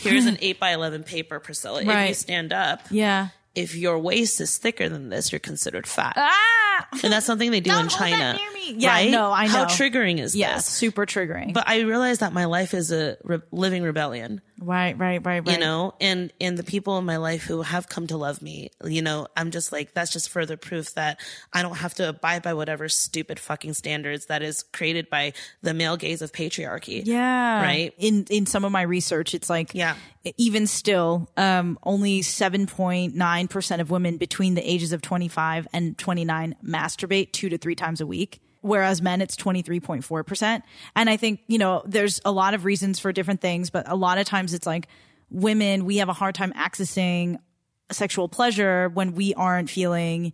here's an 8 by 11 paper priscilla if you stand up Yeah. if your waist is thicker than this you're considered fat Ah! and that's something they do in Don't hold that china near me. Yeah, right? no, I know. how triggering is Yes. this Super triggering. but i realized that my life is a re- living rebellion right, right, right, right. you know and and the people in my life who have come to love me you know i'm just like that's just further proof that i don't have to abide by whatever stupid fucking standards that is created by the male gaze of patriarchy Yeah. Right? In in some of my research, it's like Yeah. even still, um, only seven point nine percent of women between the ages of twenty five and twenty nine masturbate two to three times a week. Whereas men, it's 23.4%. And I think, you know, there's a lot of reasons for different things, but a lot of times it's like women, we have a hard time accessing sexual pleasure when we aren't feeling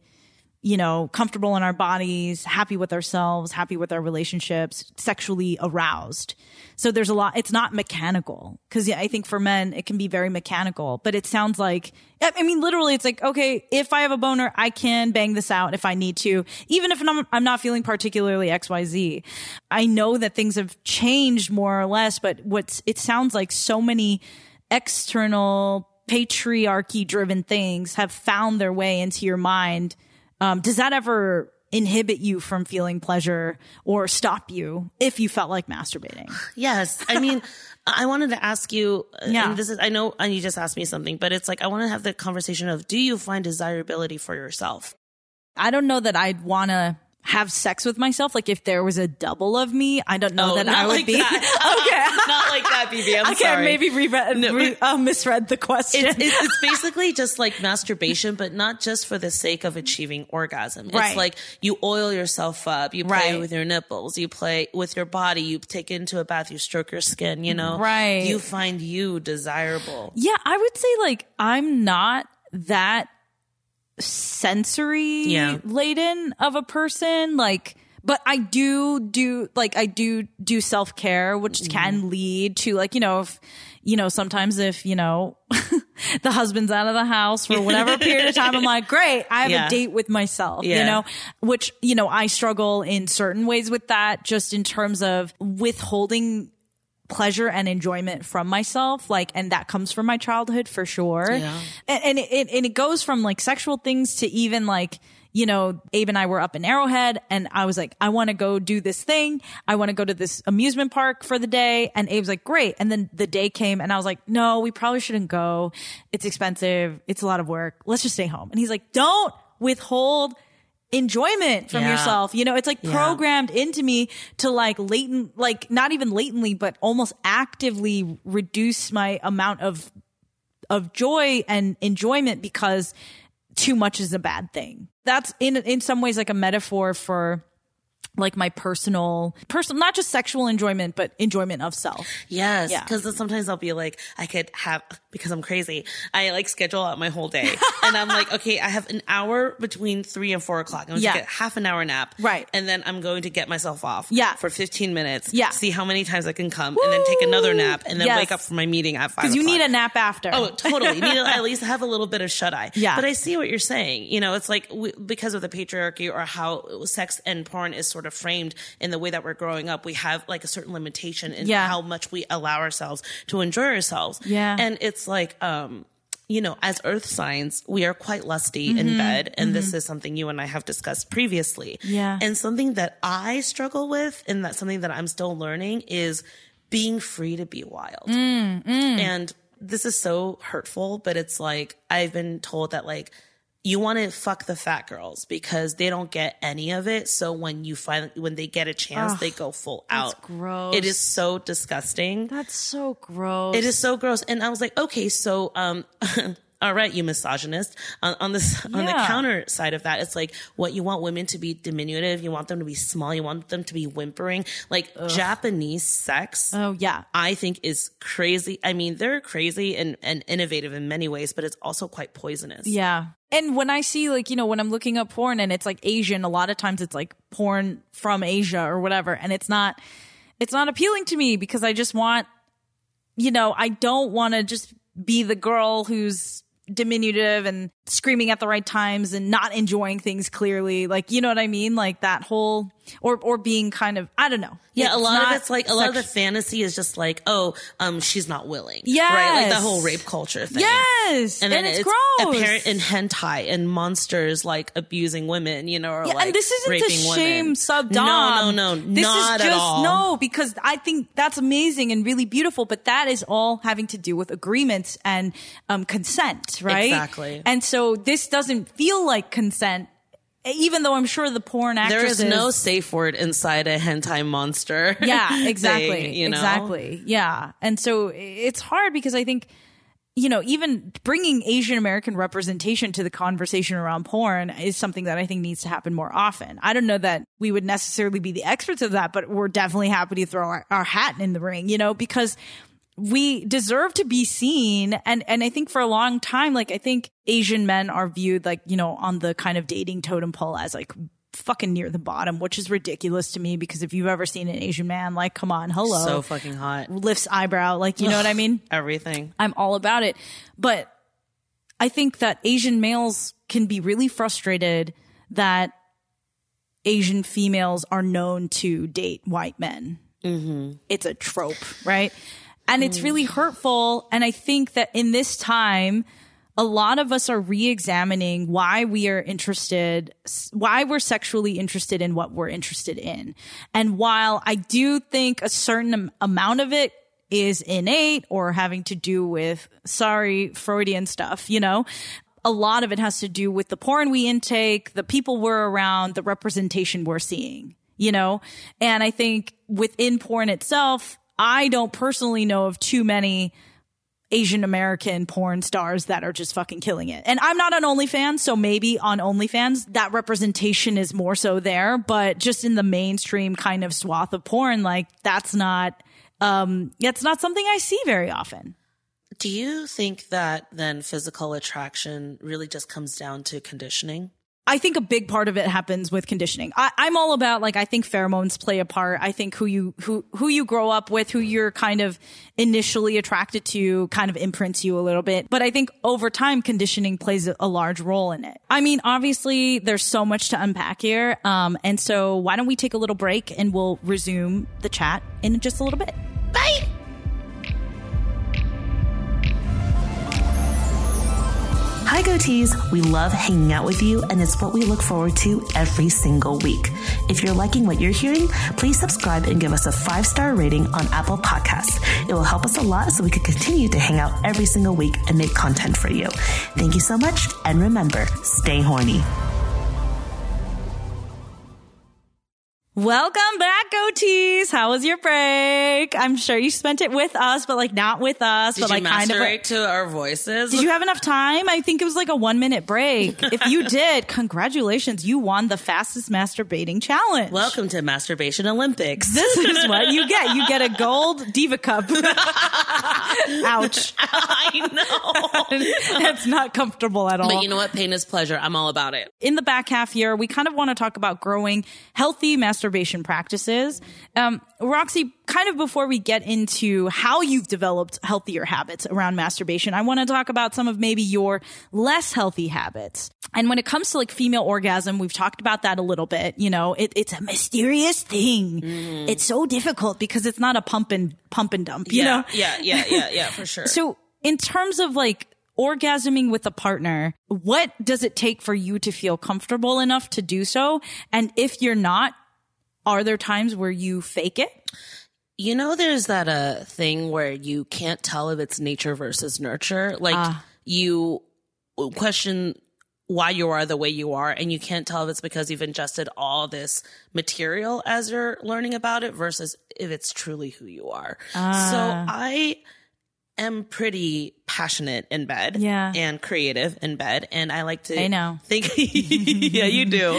you know, comfortable in our bodies, happy with ourselves, happy with our relationships, sexually aroused. So there's a lot, it's not mechanical. Cause yeah, I think for men, it can be very mechanical, but it sounds like, I mean, literally, it's like, okay, if I have a boner, I can bang this out if I need to, even if I'm, I'm not feeling particularly XYZ. I know that things have changed more or less, but what's, it sounds like so many external patriarchy driven things have found their way into your mind um, does that ever inhibit you from feeling pleasure or stop you if you felt like masturbating? Yes. I mean, I wanted to ask you, uh, Yeah. and this is, I know and you just asked me something, but it's like, I want to have the conversation of, do you find desirability for yourself? I don't know that I'd want to have sex with myself. Like if there was a double of me, I don't know Oh, that I would like be. that. okay. Not like that, BB. I'm Okay, sorry. maybe reread, No, re- uh, misread the question. it's, it's, it's basically just like masturbation, but not just for the sake of achieving orgasm. Right. It's like you oil yourself up, you play Right. with your nipples, you play with your body, you take it into a bath, you stroke your skin, you know? Right. You find you desirable. Yeah, I would say like I'm not that sensory Yeah. laden of a person. Like, but I do do like I do do self care, which Mm-hmm. can lead to like you know if you know sometimes if you know the husband's out of the house for whatever period of time, I'm like, great, I have Yeah. a date with myself. You know, which you know I struggle in certain ways with that, just in terms of withholding pleasure and enjoyment from myself like and that comes from my childhood for sure. Yeah. and, and it and it goes from like sexual things to even like you know abe and i were up in arrowhead and i was like i want to go do this thing. I want to go to this amusement park for the day. And abe's like great. And then the day came and i was like no we probably shouldn't go. It's expensive. It's a lot of work. Let's just stay home. And he's like don't withhold enjoyment from Yeah. yourself you know it's like Yeah. programmed into me to like latent like not even latently but almost actively reduce my amount of of joy and enjoyment because too much is a bad thing that's in in some ways like a metaphor for like my personal personal not just sexual enjoyment but enjoyment of self Yes, Yeah. because sometimes I'll be like, I could have because I'm crazy. I like schedule out my whole day, and I'm like, okay, I have an hour between three and four o'clock. I'm going Yeah. to get half an hour nap, Right. And then I'm going to get myself off, Yeah. for 15 minutes, Yeah. See how many times I can come, and then take another nap, and then Yes. wake up for my meeting at five. because you need a nap after Oh, totally. You need to at least have a little bit of shut eye. Yeah. But I see what you're saying. You know, it's like we, because of the patriarchy or how sex and porn is sort of framed in the way that we're growing up, we have like a certain limitation in Yeah. how much we allow ourselves to enjoy ourselves. Yeah. And it's like, um, you know, as earth signs, we are quite lusty in Mm-hmm. bed. And this is something you and I have discussed previously. Yeah. And something that I struggle with and that's something that I'm still learning is being free to be wild. Mm, And this is so hurtful, but it's like I've been told that like you want to fuck the fat girls because they don't get any of it. So when you find when they get a chance, they go full out. gross. It is so disgusting. that's so gross It is so gross. And I was like, okay, so um all right, you misogynist. On, on this on the counter side of that, it's like what you want women to be diminutive, you want them to be small, you want them to be whimpering. Like Japanese sex. oh yeah I think is crazy. I mean, they're crazy and, and innovative in many ways, but it's also quite poisonous. Yeah. And when I see like, you know, when I'm looking up porn and it's like Asian, a lot of times it's like porn from Asia or whatever. And it's not, it's not appealing to me because I just want, you know, I don't want to just be the girl who's diminutive and screaming at the right times and not enjoying things clearly. Like, you know what I mean? Like that whole, or, or being kind of, I don't know. Yeah, a lot of it's like a lot of the fantasy is just like, oh, um, she's not willing. right, like the whole rape culture thing. Yes. and then it's, it's, gross. apparent in hentai and monsters like abusing women, you know, or Yeah, like and this isn't to shame sub No, no, no, This not is at just all. no, because I think that's amazing and really beautiful. But that is all having to do with agreements and um, consent, right? Exactly. And so this doesn't feel like consent, even though I'm sure the porn There actresses. is no safe word inside a hentai monster. yeah, exactly, thing, you know? exactly, yeah. And so it's hard because I think you know, even bringing Asian American representation to the conversation around porn is something that I think needs to happen more often. I don't know that we would necessarily be the experts of that, but we're definitely happy to throw our, our hat in the ring, you know, because we deserve to be seen. And, and I think for a long time, like, I think Asian men are viewed like, you know, on the kind of dating totem pole as like fucking near the bottom, which is ridiculous to me because if you've ever seen an Asian man, like, come on, hello. So fucking hot. lifts eyebrow, like, you know what I mean? Everything. I'm all about it. But I think that Asian males can be really frustrated that Asian females are known to date white men. Mm-hmm. It's a trope, right? And it's mm. really hurtful. And I think that in this time, a lot of us are re-examining why we are interested, why we're sexually interested in what we're interested in. And while I do think a certain am- amount of it is innate or having to do with, sorry, Freudian stuff, you know, a lot of it has to do with the porn we intake, the people we're around, the representation we're seeing, you know? And I think within porn itself, I don't personally know of too many Asian American porn stars that are just fucking killing it. And I'm not on OnlyFans, so maybe on OnlyFans that representation is more so there, but just in the mainstream kind of swath of porn, like that's not um that's not something I see very often. Do you think that then physical attraction really just comes down to conditioning? I think a big part of it happens with conditioning. I, I'm all about like I think pheromones play a part. I think who you who who you grow up with, who you're kind of initially attracted to, kind of imprints you a little bit. But I think over time, conditioning plays a large role in it. I mean, obviously, there's so much to unpack here, um, and so why don't we take a little break and we'll resume the chat in just a little bit. Bye. Hi, Goatees. We love hanging out with you, and it's what we look forward to every single week. If you're liking what you're hearing, please subscribe and give us a five star rating on Apple Podcasts. It will help us a lot so we can continue to hang out every single week and make content for you. Thank you so much, and remember, stay horny. Welcome back, goatees. How was your break? I'm sure you spent it with us, but like not with us, Did but like you kind of. masturbate to our voices? Did you have enough time? I think it was like a one minute break. if you did, congratulations. You won the fastest masturbating challenge. Welcome to Masturbation Olympics. This is what you get. You get a gold diva cup. Ouch. I know. That's not comfortable at all. But you know what? Pain is pleasure. I'm all about it. in the back half here, we kind of want to talk about growing healthy masturbation practices. Um, Roxy, kind of before we get into how you've developed healthier habits around masturbation, I want to talk about some of maybe your less healthy habits. And when it comes to like female orgasm, we've talked about that a little bit. You know, it, it's a mysterious thing. Mm-hmm. It's so difficult because it's not a pump and pump and dump. You yeah, know, yeah, yeah, yeah, yeah, for sure. so in terms of like orgasming with a partner, what does it take for you to feel comfortable enough to do so? And if you're not, are there times where you fake it? You know, there's that uh thing where you can't tell if it's nature versus nurture. Like ah. you uh, question why you are the way you are, and you can't tell if it's because you've ingested all this material as you're learning about it versus if it's truly who you are. So ah. I am pretty passionate in bed Yeah. and creative in bed and I like to I know. think yeah you do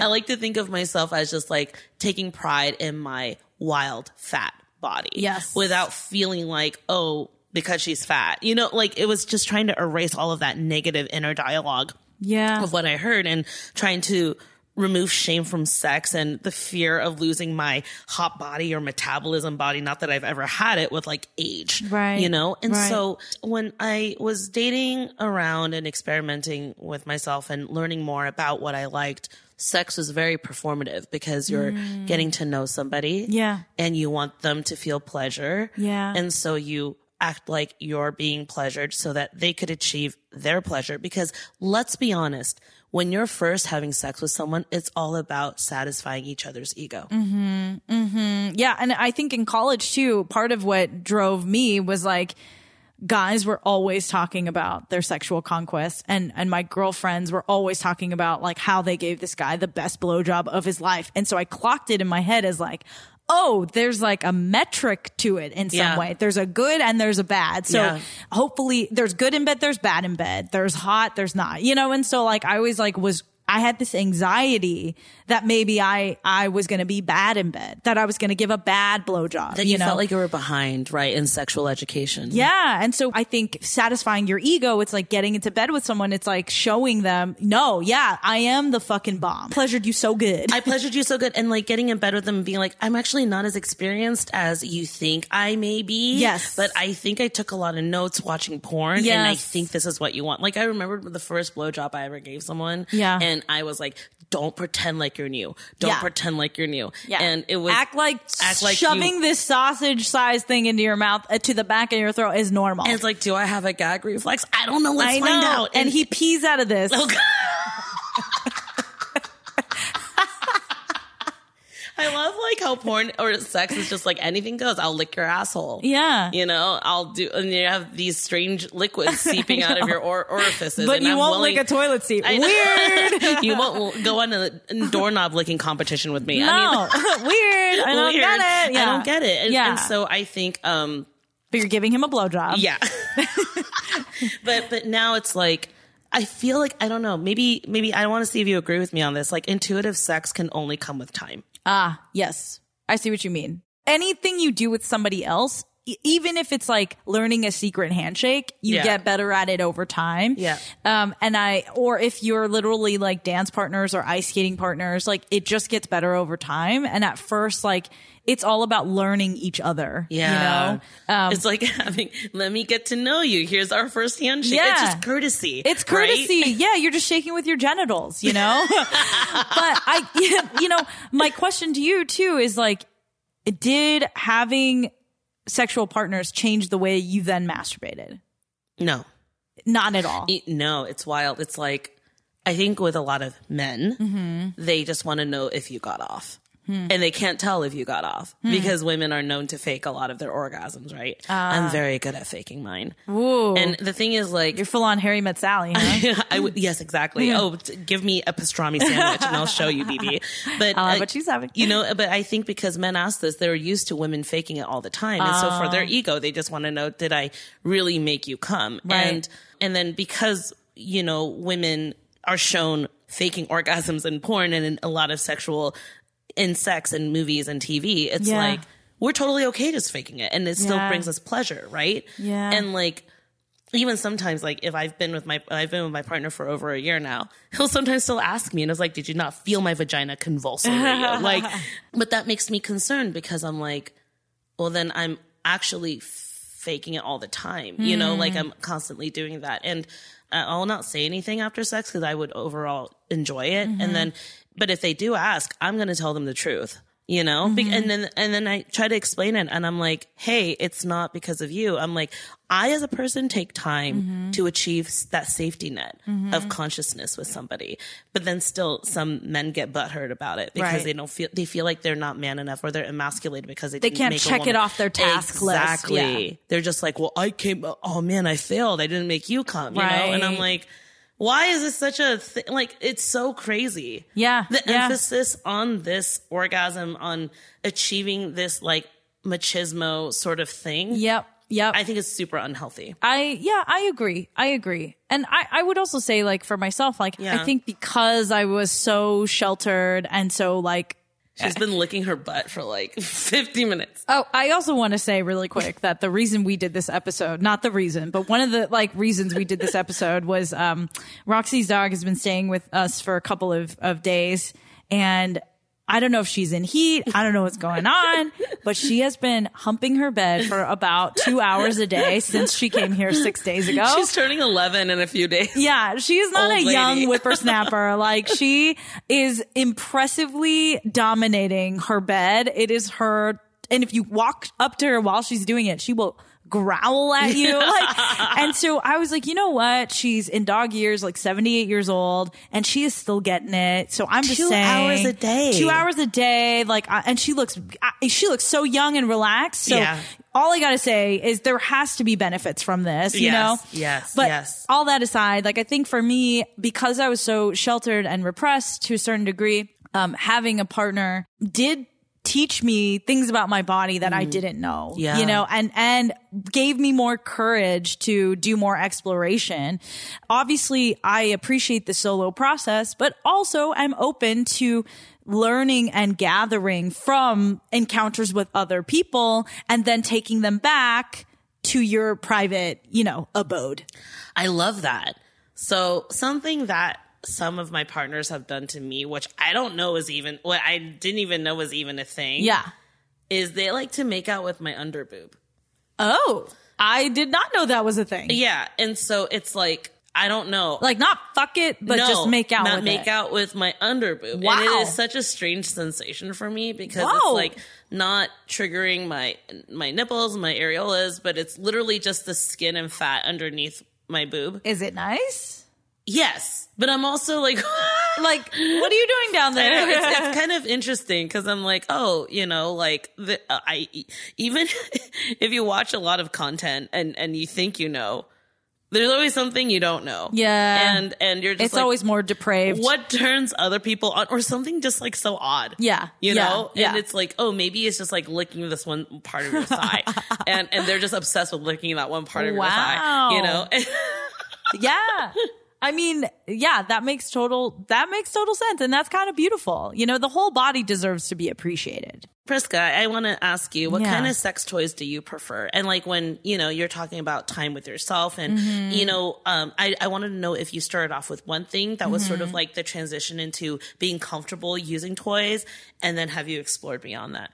I like to think of myself as just like taking pride in my wild fat body Yes. without feeling like oh because she's fat you know like it was just trying to erase all of that negative inner dialogue Yeah. of what I heard and trying to remove shame from sex and the fear of losing my hot body or metabolism body. Not that I've ever had it with like age, Right. You know? And Right. so when I was dating around and experimenting with myself and learning more about what I liked, sex was very performative because you're getting to know somebody. Mm. Yeah. And you want them to feel pleasure. Yeah. And so you act like you're being pleasured so that they could achieve their pleasure. Because let's be honest, when you're first having sex with someone, it's all about satisfying each other's ego. Hmm. Hmm. Yeah, and I think in college too, part of what drove me was like guys were always talking about their sexual conquests and and my girlfriends were always talking about like how they gave this guy the best blowjob of his life. And so I clocked it in my head as like Oh, there's like a metric to it in some Yeah. way. There's a good and there's a bad. So Yeah. hopefully there's good in bed, there's bad in bed. There's hot, there's not. You know, and so like I always like was I had this anxiety that maybe I, I was going to be bad in bed, that I was going to give a bad blowjob. That you, know? felt like you were behind, right, in sexual education. Yeah. And so I think satisfying your ego, it's like getting into bed with someone. It's like showing them, no, yeah, I am the fucking bomb. Pleasured you so good. I pleasured you so good. And like getting in bed with them and being like, I'm actually not as experienced as you think I may be. Yes. But I think I took a lot of notes watching porn. And I think this is what you want. Like I remember the first blowjob I ever gave someone. Yeah. And I was like, don't pretend like you're new. Don't Yeah. pretend like you're new. Yeah. And it was act like act like shoving you- this sausage sized thing into your mouth uh, to the back of your throat is normal. And it's like, do I have a gag reflex? I don't know. Let's I find know. out. And, he pees out of this. Oh, God. I love like how porn or sex is just like anything goes. I'll lick your asshole. Yeah. You know, I'll do, and you have these strange liquids seeping out of your or- orifices. But and you I'm won't willing- lick a toilet seat. Weird. you won't go on a doorknob licking competition with me. no. I mean, Weird. I don't weird. get it. Yeah. I don't get it. And, yeah. and so I think, um, but you're giving him a blowjob. yeah. but but now it's like I feel like I don't know. Maybe maybe I want to see if you agree with me on this. Like intuitive sex can only come with time. Ah, yes. I see what you mean. Anything you do with somebody else, even if it's like learning a secret handshake, you Yeah. get better at it over time. Yeah. Um, and I, or if you're literally like dance partners or ice skating partners, like it just gets better over time. And at first, like it's all about learning each other. Yeah. You know? Um, it's like having let me get to know you. Here's our first handshake. It's Yeah. just courtesy. It's right? courtesy. Yeah, you're just shaking with your genitals, you know? but I, you know, my question to you too is like, did having sexual partners change the way you then masturbated? No. Not at all. E- No, it's wild. It's like I think with a lot of men, Mm-hmm. they just want to know if you got off. Hmm. And they can't tell if you got off because women are known to fake a lot of their orgasms, right? I'm very good at faking mine. Ah. Ooh. And the thing is, like, you're full on Harry Met Sally, huh? I would, yes, exactly. Oh, t- give me a pastrami sandwich and I'll show you, BB. But I'll uh, what she's having. You know, but I think because men ask this, they're used to women faking it all the time, and so for Ah. their ego, they just want to know, did I really make you come? Right. And and then because you know women are shown faking orgasms in porn and in a lot of sexual in sex and movies and TV, it's Yeah. like we're totally okay just faking it, and it still Yeah. brings us pleasure, right? Yeah. and like even sometimes like if I've been with my I've been with my partner for over a year now, he'll sometimes still ask me and I was like, did you not feel my vagina you? Like but that makes me concerned because I'm like, well then I'm actually faking it all the time. You know, like I'm constantly doing that. And uh, I'll not say anything after sex because I would overall enjoy it. And then but if they do ask, I'm gonna tell them the truth. You know, Be- mm-hmm. and then and then I try to explain it, and I'm like, "Hey, it's not because of you." I'm like, I as a person take time mm-hmm. to achieve that safety net of mm-hmm. consciousness with somebody, but then still some men get butthurt about it because Right. they don't feel they feel like they're not man enough or they're emasculated because they They can't check it off their task list. Exactly. Yeah. They're just like, well, I came. Oh man, I failed. I didn't make you come. You know, and I'm like. Why is this such a thing? Like, it's so crazy. Yeah, The yeah. emphasis on this orgasm, on achieving this like machismo sort of thing. Yep. Yep. I think it's super unhealthy. I yeah, I agree. I agree. And I, I would also say like for myself, like Yeah. I think because I was so sheltered and so like She's been licking her butt for like 50 minutes. Oh, I also want to say really quick that the reason we did this episode, not the reason, but one of the like reasons we did this episode was um Roxy's dog has been staying with us for a couple of, of days and I don't know if she's in heat. I don't know what's going on, but she has been humping her bed for about two hours a day since she came here six days ago. She's turning 11 in a few days. Yeah, she is not Old a lady. young whippersnapper. like she is impressively dominating her bed. It is her, and if you walk up to her while she's doing it, she will growl at you. Like, and so I was like, you know what? She's in dog years, like 78 years old, and she is still getting it. So I'm just Two saying, hours a day. two hours a day. Like, I- and she looks, I- she looks so young and relaxed. So Yeah. all I gotta say is there has to be benefits from this, you Yes, know? yes, But yes. all that aside, like I think for me, because I was so sheltered and repressed to a certain degree, um, having a partner did teach me things about my body that I didn't know. Mm. Yeah. You know, and and gave me more courage to do more exploration. Obviously, I appreciate the solo process, but also I'm open to learning and gathering from encounters with other people and then taking them back to your private, you know, abode. I love that. So something that some of my partners have done to me, which I don't know is even what I didn't even know was even a thing. Yeah. Is they like to make out with my underboob. Oh, I did not know that was a thing. Yeah. And so it's like I don't know. Like not fuck it, but no, just make out not with make it. out with my underboob. Wow. And it is such a strange sensation for me because Whoa. it's like not triggering my my nipples, my areolas, but it's literally just the skin and fat underneath my boob. Is it nice? Yes, but I'm also like Like, what are you doing down there? it's, it's kind of interesting because I'm like, oh, you know, like the, uh, I even if you watch a lot of content and and you think you know, there's always something you don't know. Yeah. and and you're just it's like, always more depraved. what turns other people on or something just like so odd. Yeah, You yeah, know? yeah. And it's like, oh, maybe it's just like licking this one part of your thigh. and and they're just obsessed with licking that one part of your thigh. You know? yeah. I mean, yeah, that makes total that makes total sense and that's kind of beautiful. You know, the whole body deserves to be appreciated. Priska, I want to ask you, what Yeah. kind of sex toys do you prefer? And like when, you know, you're talking about time with yourself and, Mm-hmm. you know, um, I, I wanted to know if you started off with one thing that was sort Mm-hmm. of like the transition into being comfortable using toys. And then have you explored beyond that?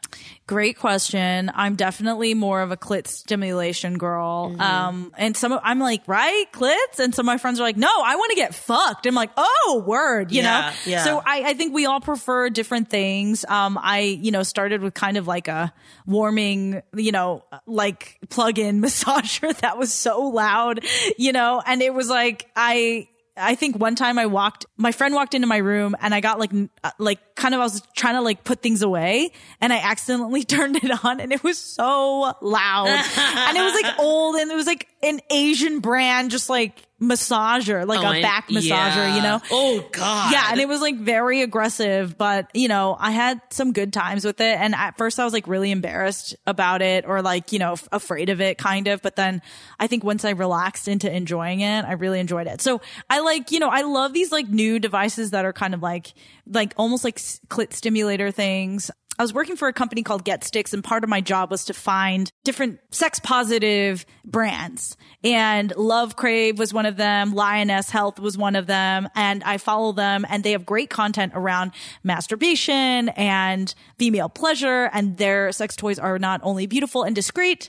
Great question. I'm definitely more of a clit stimulation girl. Mm-hmm. Um, and some of, I'm like, right, clits? And some of my friends are like, no, I want to get fucked. I'm like, oh, word, you Yeah, know? yeah. So I, I think we all prefer different things. Um, I, you know, started with kind of like a warming, you know, like plug-in massager that was so loud, you know, and it was like, I, I think one time I walked, my friend walked into my room and I got like, uh, like kind of, I was trying to like put things away and I accidentally turned it on and it was so loud. And it was like old and it was like an Asian brand, just like massager, like Oh, a back massager, yeah. you know? Oh, God. Yeah, and it was like very aggressive, but you know, I had some good times with it. And at first I was like really embarrassed about it or like, you know, f- afraid of it kind of. But then I think once I relaxed into enjoying it, I really enjoyed it. So I like, you know, I love these like new devices that are kind of like, like almost like clit stimulator things. I was working for a company called Get Sticks, and part of my job was to find different sex positive brands. And Love Crave was one of them. Lioness Health was one of them. And I follow them, and they have great content around masturbation and female pleasure. And their sex toys are not only beautiful and discreet,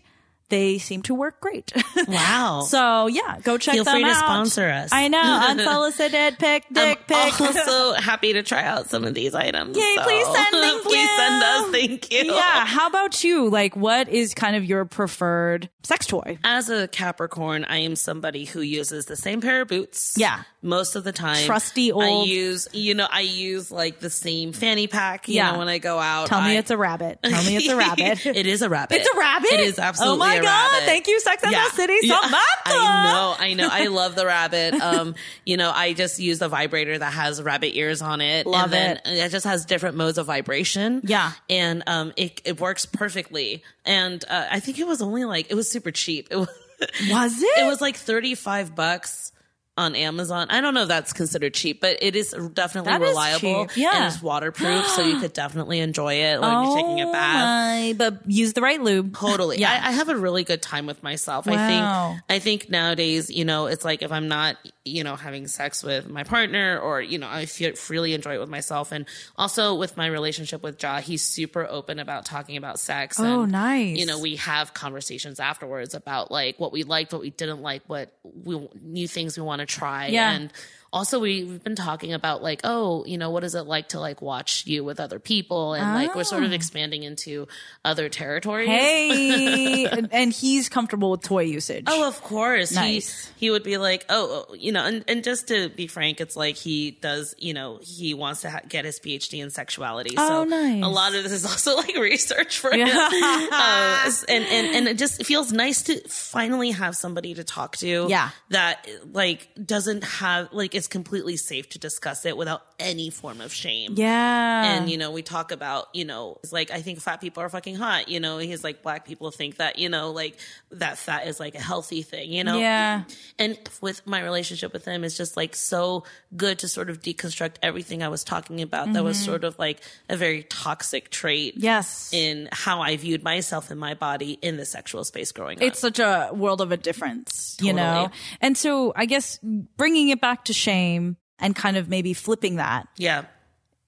they seem to work great. Wow. so yeah, go check Feel them out. Feel free to sponsor us. I know unsolicited pick dick I'm pic. also happy to try out some of these items. Yay, so- please send, thank please you. send us. Thank you. Yeah. How about you? Like, what is kind of your preferred sex toy? As a Capricorn, I am somebody who uses the same pair of boots. Yeah. Most of the time. Trusty old. I use, you know, I use like the same fanny pack, you Yeah. know, when I go out. Tell me it's a rabbit. Tell me it's a rabbit. it is a rabbit. It's a rabbit. It is absolutely Oh my a god! rabbit. Thank you, Sex and Yeah. the City, Yeah. Samantha. I know, I know. I love the rabbit. Um, you know, I just use the vibrator that has rabbit ears on it. Love and then it just has different modes of vibration. Yeah. And um it it works perfectly. And uh, I think it was only like it was super cheap. It was Was it? it was like 35 bucks on Amazon. I don't know if that's considered cheap, but it is definitely That is reliable. cheap. Yeah. And it's waterproof, so you could definitely enjoy it when you're taking a Oh bath. my! But use the right lube. Totally. Yeah. I, I have a really good time with myself. Wow. I think I think nowadays, you know, it's like if I'm not, you know, having sex with my partner or, you know, I feel freely enjoy it with myself. And also with my relationship with Ja, he's super open about talking about sex. Oh, and, nice. You know, we have conversations afterwards about like what we liked, what we didn't like, what we new things we want to try. Yeah. And also we, we've been talking about like, oh, you know, what is it like to like watch you with other people? And like we're Oh. sort of expanding into other territories. Hey, and, and he's comfortable with toy usage. Oh, of course. Nice. He he would be like, oh, oh, you know, and, and just to be frank, it's like he does, you know, he wants to ha- get his PhD in sexuality. Oh, so nice. a lot of this is also like research for him. uh, and, and, and it just feels nice to finally have somebody to talk to. Yeah. That like doesn't have, like, is completely safe to discuss it without any form of shame. Yeah. And, you know, we talk about, you know, it's like, I think fat people are fucking hot. You know, he's like, black people think that, you know, like that fat is like a healthy thing, you know? Yeah. And with my relationship with him, it's just like so good to sort of deconstruct everything I was talking about that was Mm-hmm. sort of like a very toxic trait. Yes. In how I viewed myself and my body in the sexual space growing up. it's such a world of a difference, you know? And so I guess bringing it back to shame and kind of maybe flipping that, yeah.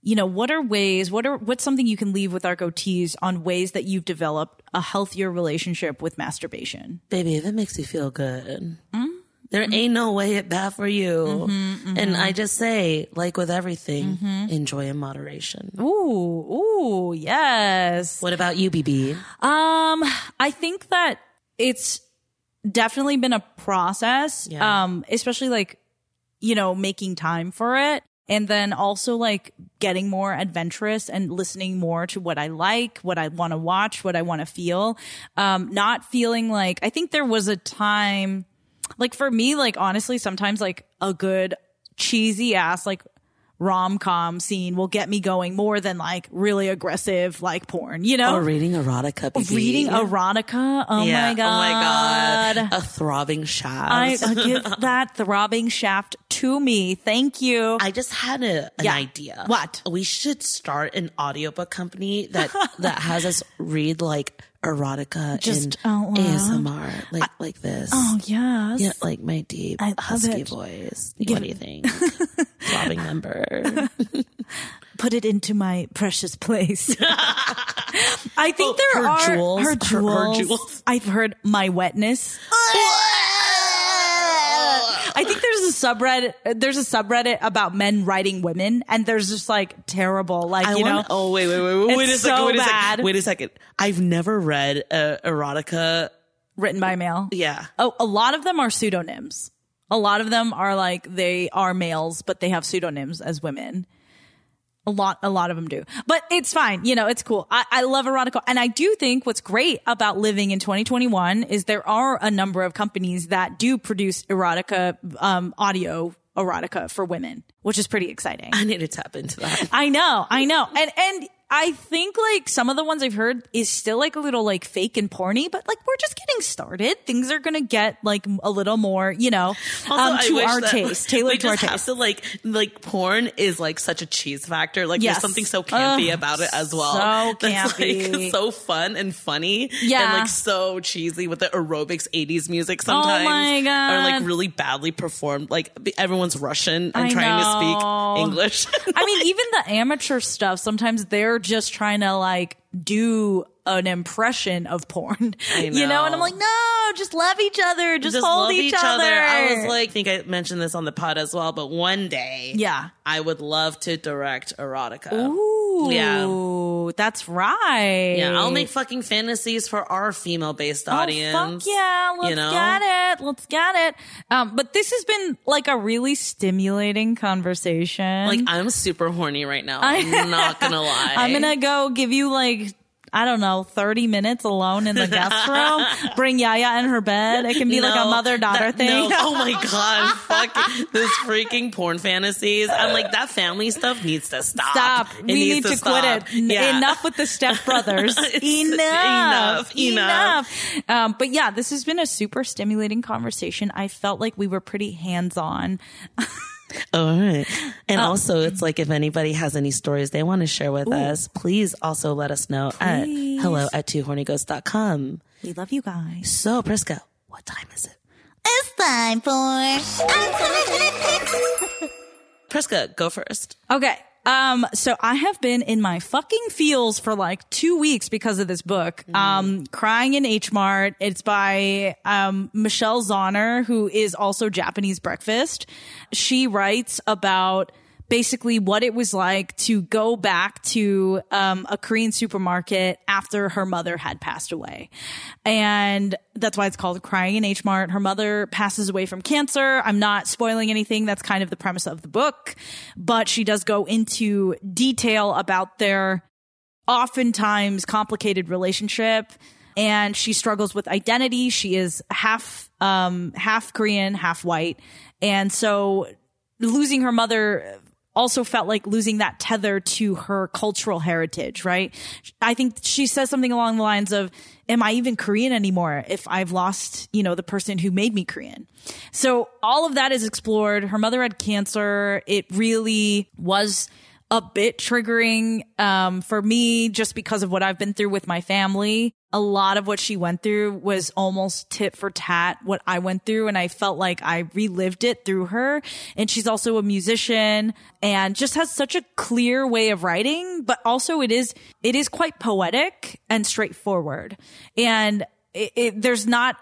you know, what are ways, what are, what's something you can leave with our goatees on ways that you've developed a healthier relationship with masturbation? Baby, if it makes you feel good, Mm-hmm. there ain't no way it bad for you. And I just say, like with everything, Mm-hmm. enjoy in moderation. Ooh, ooh, yes. What about you, BB? Um, I think that it's definitely been a process. Yeah. Um, especially like, you know, making time for it. And then also like getting more adventurous and listening more to what I like, what I want to watch, what I want to feel. Um, not feeling like, I think there was a time, like for me, like honestly, sometimes like a good cheesy ass, like rom com scene will get me going more than like really aggressive, like porn, you know? Or reading erotica, BB. reading erotica. Oh Yeah. Oh my god! Oh my god! A throbbing shaft. I, I give that throbbing shaft to me. Thank you. I just had a, an Yeah. idea. What? We should start an audiobook company that that has us read like erotica Just out oh, loud? ASMR, like like this. oh yes. Yeah, like my deep I husky it. voice. Give- what do you think? Throbbing number. Put it into my precious place. I think Oh, there her are jewels. her Her- her jewels. jewels. I've heard my wetness. I think there's a subreddit. There's a subreddit about men writing women, and there's just like terrible, like I you know. Oh wait, wait, wait, wait, wait a It's second. so wait a bad. second. Wait a second. I've never read uh, erotica. written by male. Yeah. Oh, a lot of them are pseudonyms. A lot of them are like they are males, but they have pseudonyms as women. A lot, a lot of them do, but it's fine. You know, it's cool. I, I love erotica. And I do think what's great about living in 2021 is there are a number of companies that do produce erotica, um, audio erotica for women, which is pretty exciting. I need to tap into that. I know, I know. And, and I think like some of the ones I've heard is still like a little like fake and porny, but like we're just getting started. Things are going to get like a little more, you know, Also, um, to our taste, we tailored to our taste. to like like porn is like such a cheese factor. Like Yes. there's something so campy Ugh, about it as well. so That's campy. like so fun and funny. Yeah. and like so cheesy with the aerobics '80s music sometimes. Oh my God. Or like really badly performed. Like everyone's Russian and I trying know. to speak English. I mean, even the amateur stuff, sometimes they're just trying to like do an impression of porn, I you know? And I'm like, no, just love each other. Just, hold love each, other. I was like, I think I mentioned this on the pod as well, but one day, Yeah. I would love to direct erotica. Ooh, Yeah. that's right. Yeah, I'll make fucking fantasies for our female based audience. Oh, fuck yeah, let's you know? get it. Let's get it. Um, but this has been like a really stimulating conversation. Like I'm super horny right now. I'm not gonna lie. I'm gonna go give you like I don't know, 30 minutes alone in the guest room. Bring Yaya in her bed. It can be like a mother daughter thing. no. Oh my god, fuck this freaking porn fantasies. I'm like that family stuff needs to stop. Stop. It we need to, quit it. Yeah. Enough with the stepbrothers. Enough, enough. Enough. Um, but yeah, this has been a super stimulating conversation. I felt like we were pretty hands on. All right. And Uh, also, it's like if anybody has any stories they want to share with us, please also let us know at hello at twohornygoats.com. We love you guys. So, Priska, what time is it? It's time for unsolicited pics. Priska, go first. Okay. Um, so I have been in my fucking feels for like two weeks because of this book. Um, Crying in H Mart. It's by, um, Michelle Zauner, who is also Japanese breakfast. She writes about basically what it was like to go back to um, a Korean supermarket after her mother had passed away. And that's why it's called Crying in H Mart. Her mother passes away from cancer. I'm not spoiling anything. That's kind of the premise of the book, but she does go into detail about their oftentimes complicated relationship and she struggles with identity. She is half um half Korean, half white. And so losing her mother also felt like losing that tether to her cultural heritage, right? I think she says something along the lines of, am I even Korean anymore if I've lost, you know, the person who made me Korean? So all of that is explored. Her mother had cancer. It really was a bit triggering um, for me just because of what I've been through with my family. A lot of what she went through was almost tit for tat what I went through. And I felt like I relived it through her. And she's also a musician and just has such a clear way of writing, but also it is, it is quite poetic and straightforward. And it, it, there's not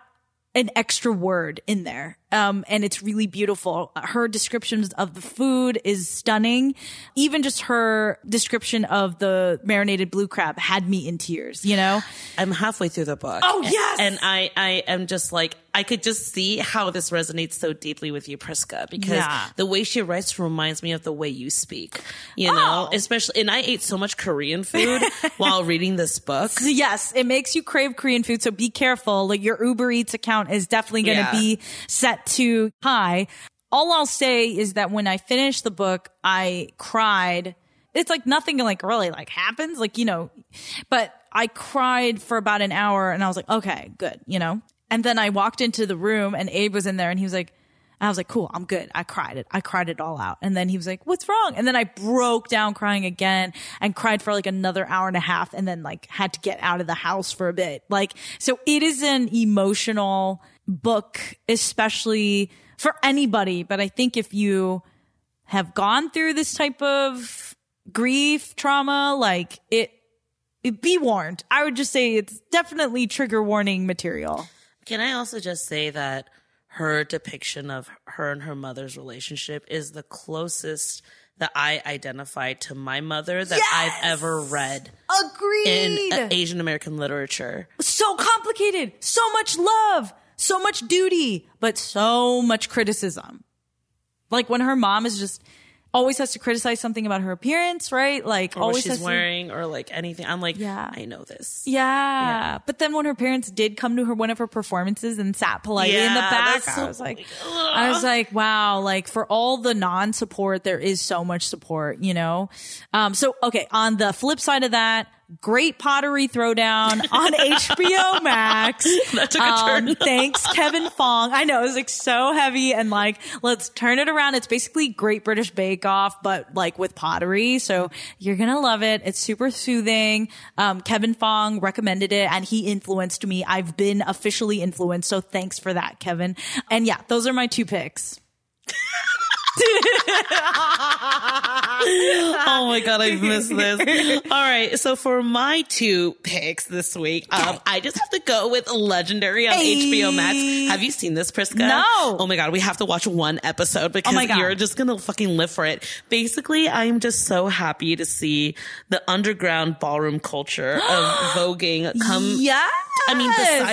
an extra word in there. Um, and it's really beautiful. Her descriptions of the food is stunning. Even just her description of the marinated blue crab had me in tears, you know? I'm halfway through the book. Oh, yes! And I, I am just like, I could just see how this resonates so deeply with you, Priska, because Yeah. the way she writes reminds me of the way you speak, you know, Oh. especially, and I ate so much Korean food while reading this book. Yes, it makes you crave Korean food. So be careful. Like your Uber Eats account is definitely going to Yeah. be set to high. All I'll say is that when I finished the book, I cried. It's like nothing like really like happens, like, you know, but I cried for about an hour and I was like, okay, good, you know? And then I walked into the room and Abe was in there and he was like, I was like, cool, I'm good. I cried it. I cried it all out. And then he was like, what's wrong? And then I broke down crying again and cried for like another hour and a half and then like had to get out of the house for a bit. Like, so it is an emotional book, especially for anybody. But I think if you have gone through this type of grief, trauma, like it, it be warned. I would just say it's definitely trigger warning material. Can I also just say that her depiction of her and her mother's relationship is the closest that I identify to my mother that I've ever read Agreed. in uh, Asian American literature. so complicated, so much love, so much duty, but so much criticism. Like when her mom is just always has to criticize something about her appearance, right? Like Or what always she's has to- wearing or like anything. I'm like, Yeah. I know this. yeah. yeah. But then when her parents did come to her one of her performances and sat politely in the back, that's I so- was like, I was like, wow, like for all the non-support, there is so much support, you know? Um, so, okay. On the flip side of that, great pottery throwdown on HBO Max. That took a Um, turn. thanks, Kevin Fong. I know it was like so heavy and like, let's turn it around. It's basically Great British Bake Off, but like with pottery. So you're going to love it. It's super soothing. Um, Kevin Fong recommended it and he influenced me. I've been officially influenced. So thanks for that, Kevin. And yeah, those are my two picks. Oh my god, I've missed this. All right, so for my two picks this week, um, I just have to go with Legendary on Hey. HBO Max. Have you seen this, Priska? No. Oh my god, we have to watch one episode because my God. you're just gonna fucking live for it. Basically, I'm just so happy to see the underground ballroom culture of voguing come. Yeah. I mean,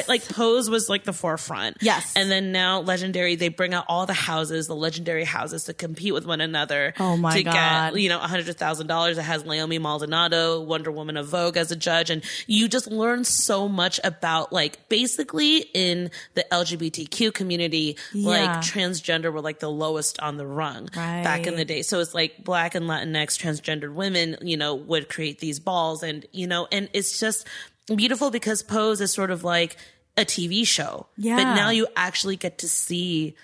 like Pose was like the forefront. Yes. And then now Legendary, they bring out all the houses, the legendary houses to compete with one another. Oh my to God. get, you know, hundred thousand dollars. It has Leiomy Maldonado, Wonder Woman of Vogue as a judge. And you just learn so much about like basically in the LGBTQ community, like transgender were like the lowest on the rung back in the day. So it's like black and Latinx transgendered women, you know, would create these balls and, you know, and it's just beautiful because Pose is sort of like, a TV show, Yeah. but now you actually get to see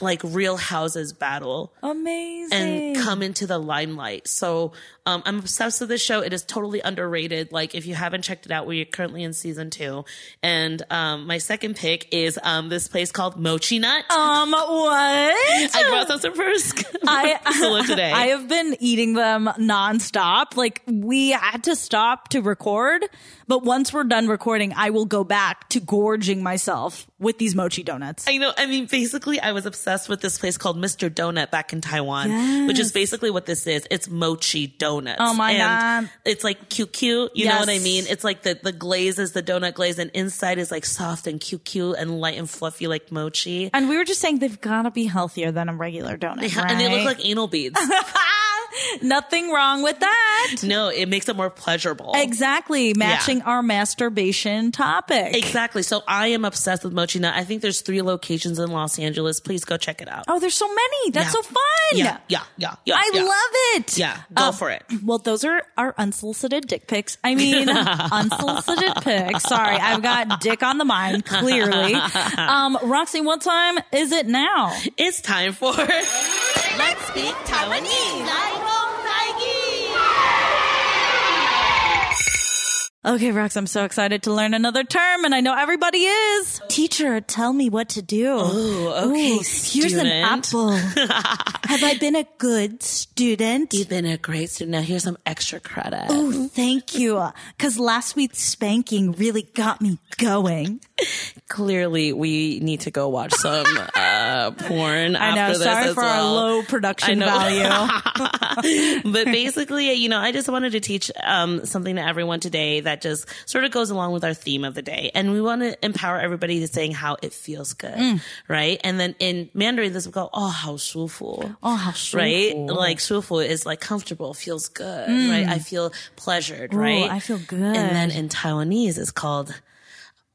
like real houses battle Amazing. and come into the limelight. So um, I'm obsessed with this show. It is totally underrated. Like if you haven't checked it out, we're currently in season two. And um, my second pick is um, this place called Mochi Nut. um, what? Have brought some to Frisk. I today. I have been eating them nonstop. Like we had to stop to record, but once we're done recording, I will go back to gorging myself with these mochi donuts. I know. I mean, basically, I was obsessed with this place called Mr. Donut back in Taiwan, which is basically what this is. It's mochi donuts. Oh my and God. It's like cute, cute. You know what I mean? It's like the the glaze is the donut glaze, and inside is like soft and cute, cute and light and fluffy like mochi. And we were just saying they've got to be healthier than a regular donut, right? And they look like anal beads. Nothing wrong with that. no, it makes it more pleasurable. Exactly, matching our masturbation topic. Exactly. So I am obsessed with Mochi Nut. I think there's three locations in Los Angeles. Please go check it out. Oh, there's so many. That's Yeah. so fun. Yeah, yeah, yeah, yeah. I yeah. love it. Yeah, go Um, for it. Well, those are our unsolicited dick pics. I mean, unsolicited pics. Sorry, I've got dick on the mind, clearly. Um, Roxy, what time is it now? It's time for Let's speak Taiwanese. Okay, Rox, I'm so excited to learn another term, and I know everybody is. Teacher, tell me what to do. Oh, okay, here's an apple. Have I been a good student? You've been a great student. Now here's some extra credit. Oh, thank you. Because last week's spanking really got me going. Clearly, we need to go watch some uh, porn. I know. after Sorry for our low production value. but basically, you know, I just wanted to teach um, something to everyone today that just sort of goes along with our theme of the day. And we want to empower everybody to saying how it feels good, Mm. right? And then in Mandarin, this will go, oh, how 舒服. Oh, right? Like sufu is like comfortable, feels good, mm. right? I feel pleasured, Ooh, right? Oh, I feel good. And then in Taiwanese, it's called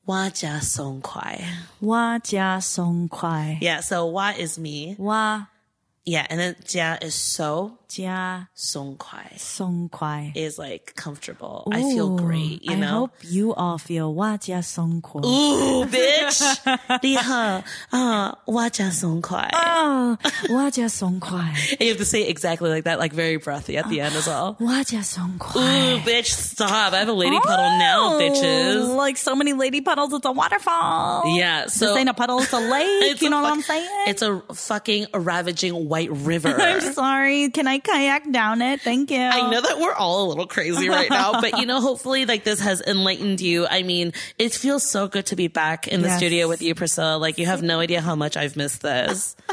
Wa Jia Song Kwai. Wa Jia Song Kwai. Yeah, so Wa is me. Wa Yeah, and then 加 is so, 加松快松快. is like comfortable. I feel Ooh, great, you I know? hope you all feel 哇加松快. Ooh, bitch. 厉害啊，哇加松快. Oh, 哇加松快. And you have to say it exactly like that, like very breathy at the end as well. 哇加松快. Ooh, bitch, stop. I have a lady puddle now, Oh, bitches. Like so many lady puddles, it's a waterfall. Yeah, so this ain't a puddle, it's a lake. It's you a know what fuck- I'm saying? It's a fucking ravaging white river. I'm sorry. Can I kayak down it? Thank you. I know that we're all a little crazy right now, but you know, hopefully like this has enlightened you. I mean, it feels so good to be back in the Yes. studio with you, Priscilla. Like you have no idea how much I've missed this.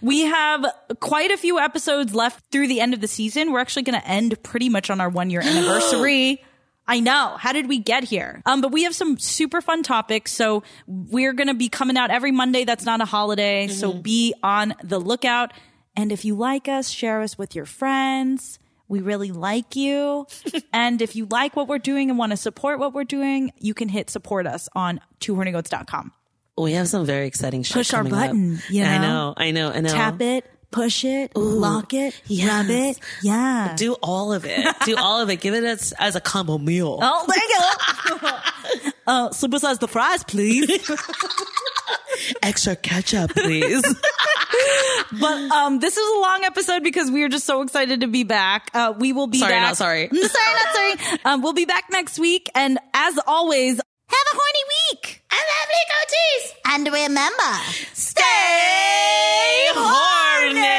We have quite a few episodes left through the end of the season. We're actually going to end pretty much on our one year anniversary. I know. How did we get here? Um, but we have some super fun topics. So we're going to be coming out every Monday. That's not a holiday. So be on the lookout. And if you like us, share us with your friends. We really like you. and if you like what we're doing and want to support what we're doing, you can hit support us on twohornygoats.com. We have some very exciting shit Push our up. button, you I know? know, I know, I know. Tap it, push it, lock it, rub it. Yeah. Do all of it. Do all of it. Give it as, as a combo meal. Oh, thank you. uh, supersize the fries, please. Extra ketchup, please. but um, this is a long episode because we are just so excited to be back. Uh, we will be Sorry, back. not sorry. sorry, not sorry. Um, we'll be back next week, and as always, Have a horny week. And lovely goatees. And remember, Stay horny.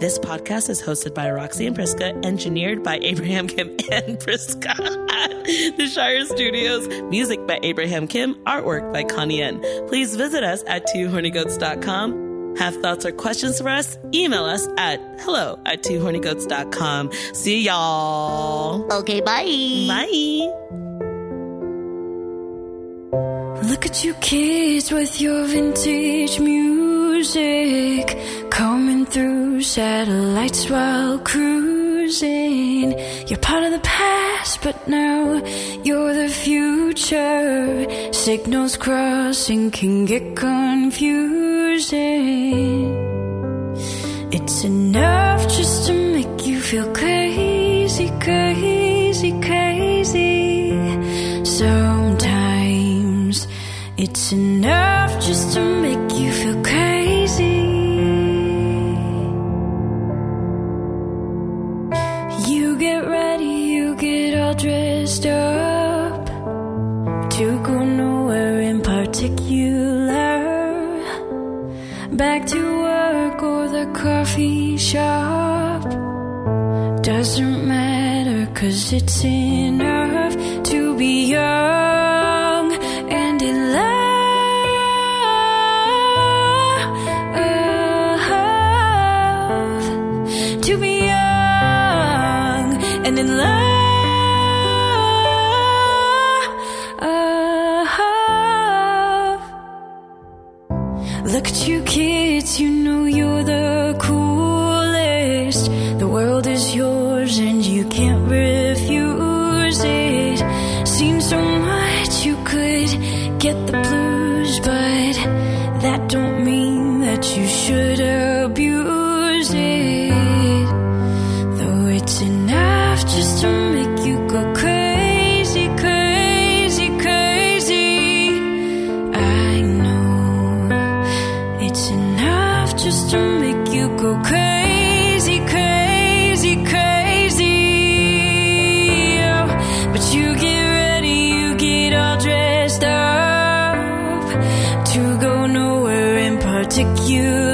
This podcast is hosted by Roxy and Priska, engineered by Abraham Kim and Priska at the Shire Studios. Music by Abraham Kim, artwork by Connie N. Please visit us at twohornygoats.com. Have thoughts or questions for us? Email us at hello at twohornygoats.com. See y'all. okay, bye. Bye. Look at you kids with your vintage music coming through satellites while cruising. You're part of the past, but now you're the future. Signals crossing can get confusing. It's enough just to make you feel crazy, crazy, crazy. Sometimes it's enough just to make you feel crazy. dressed up to go nowhere in particular. Back to work or the coffee shop doesn't matter, cause it's enough to be up. took you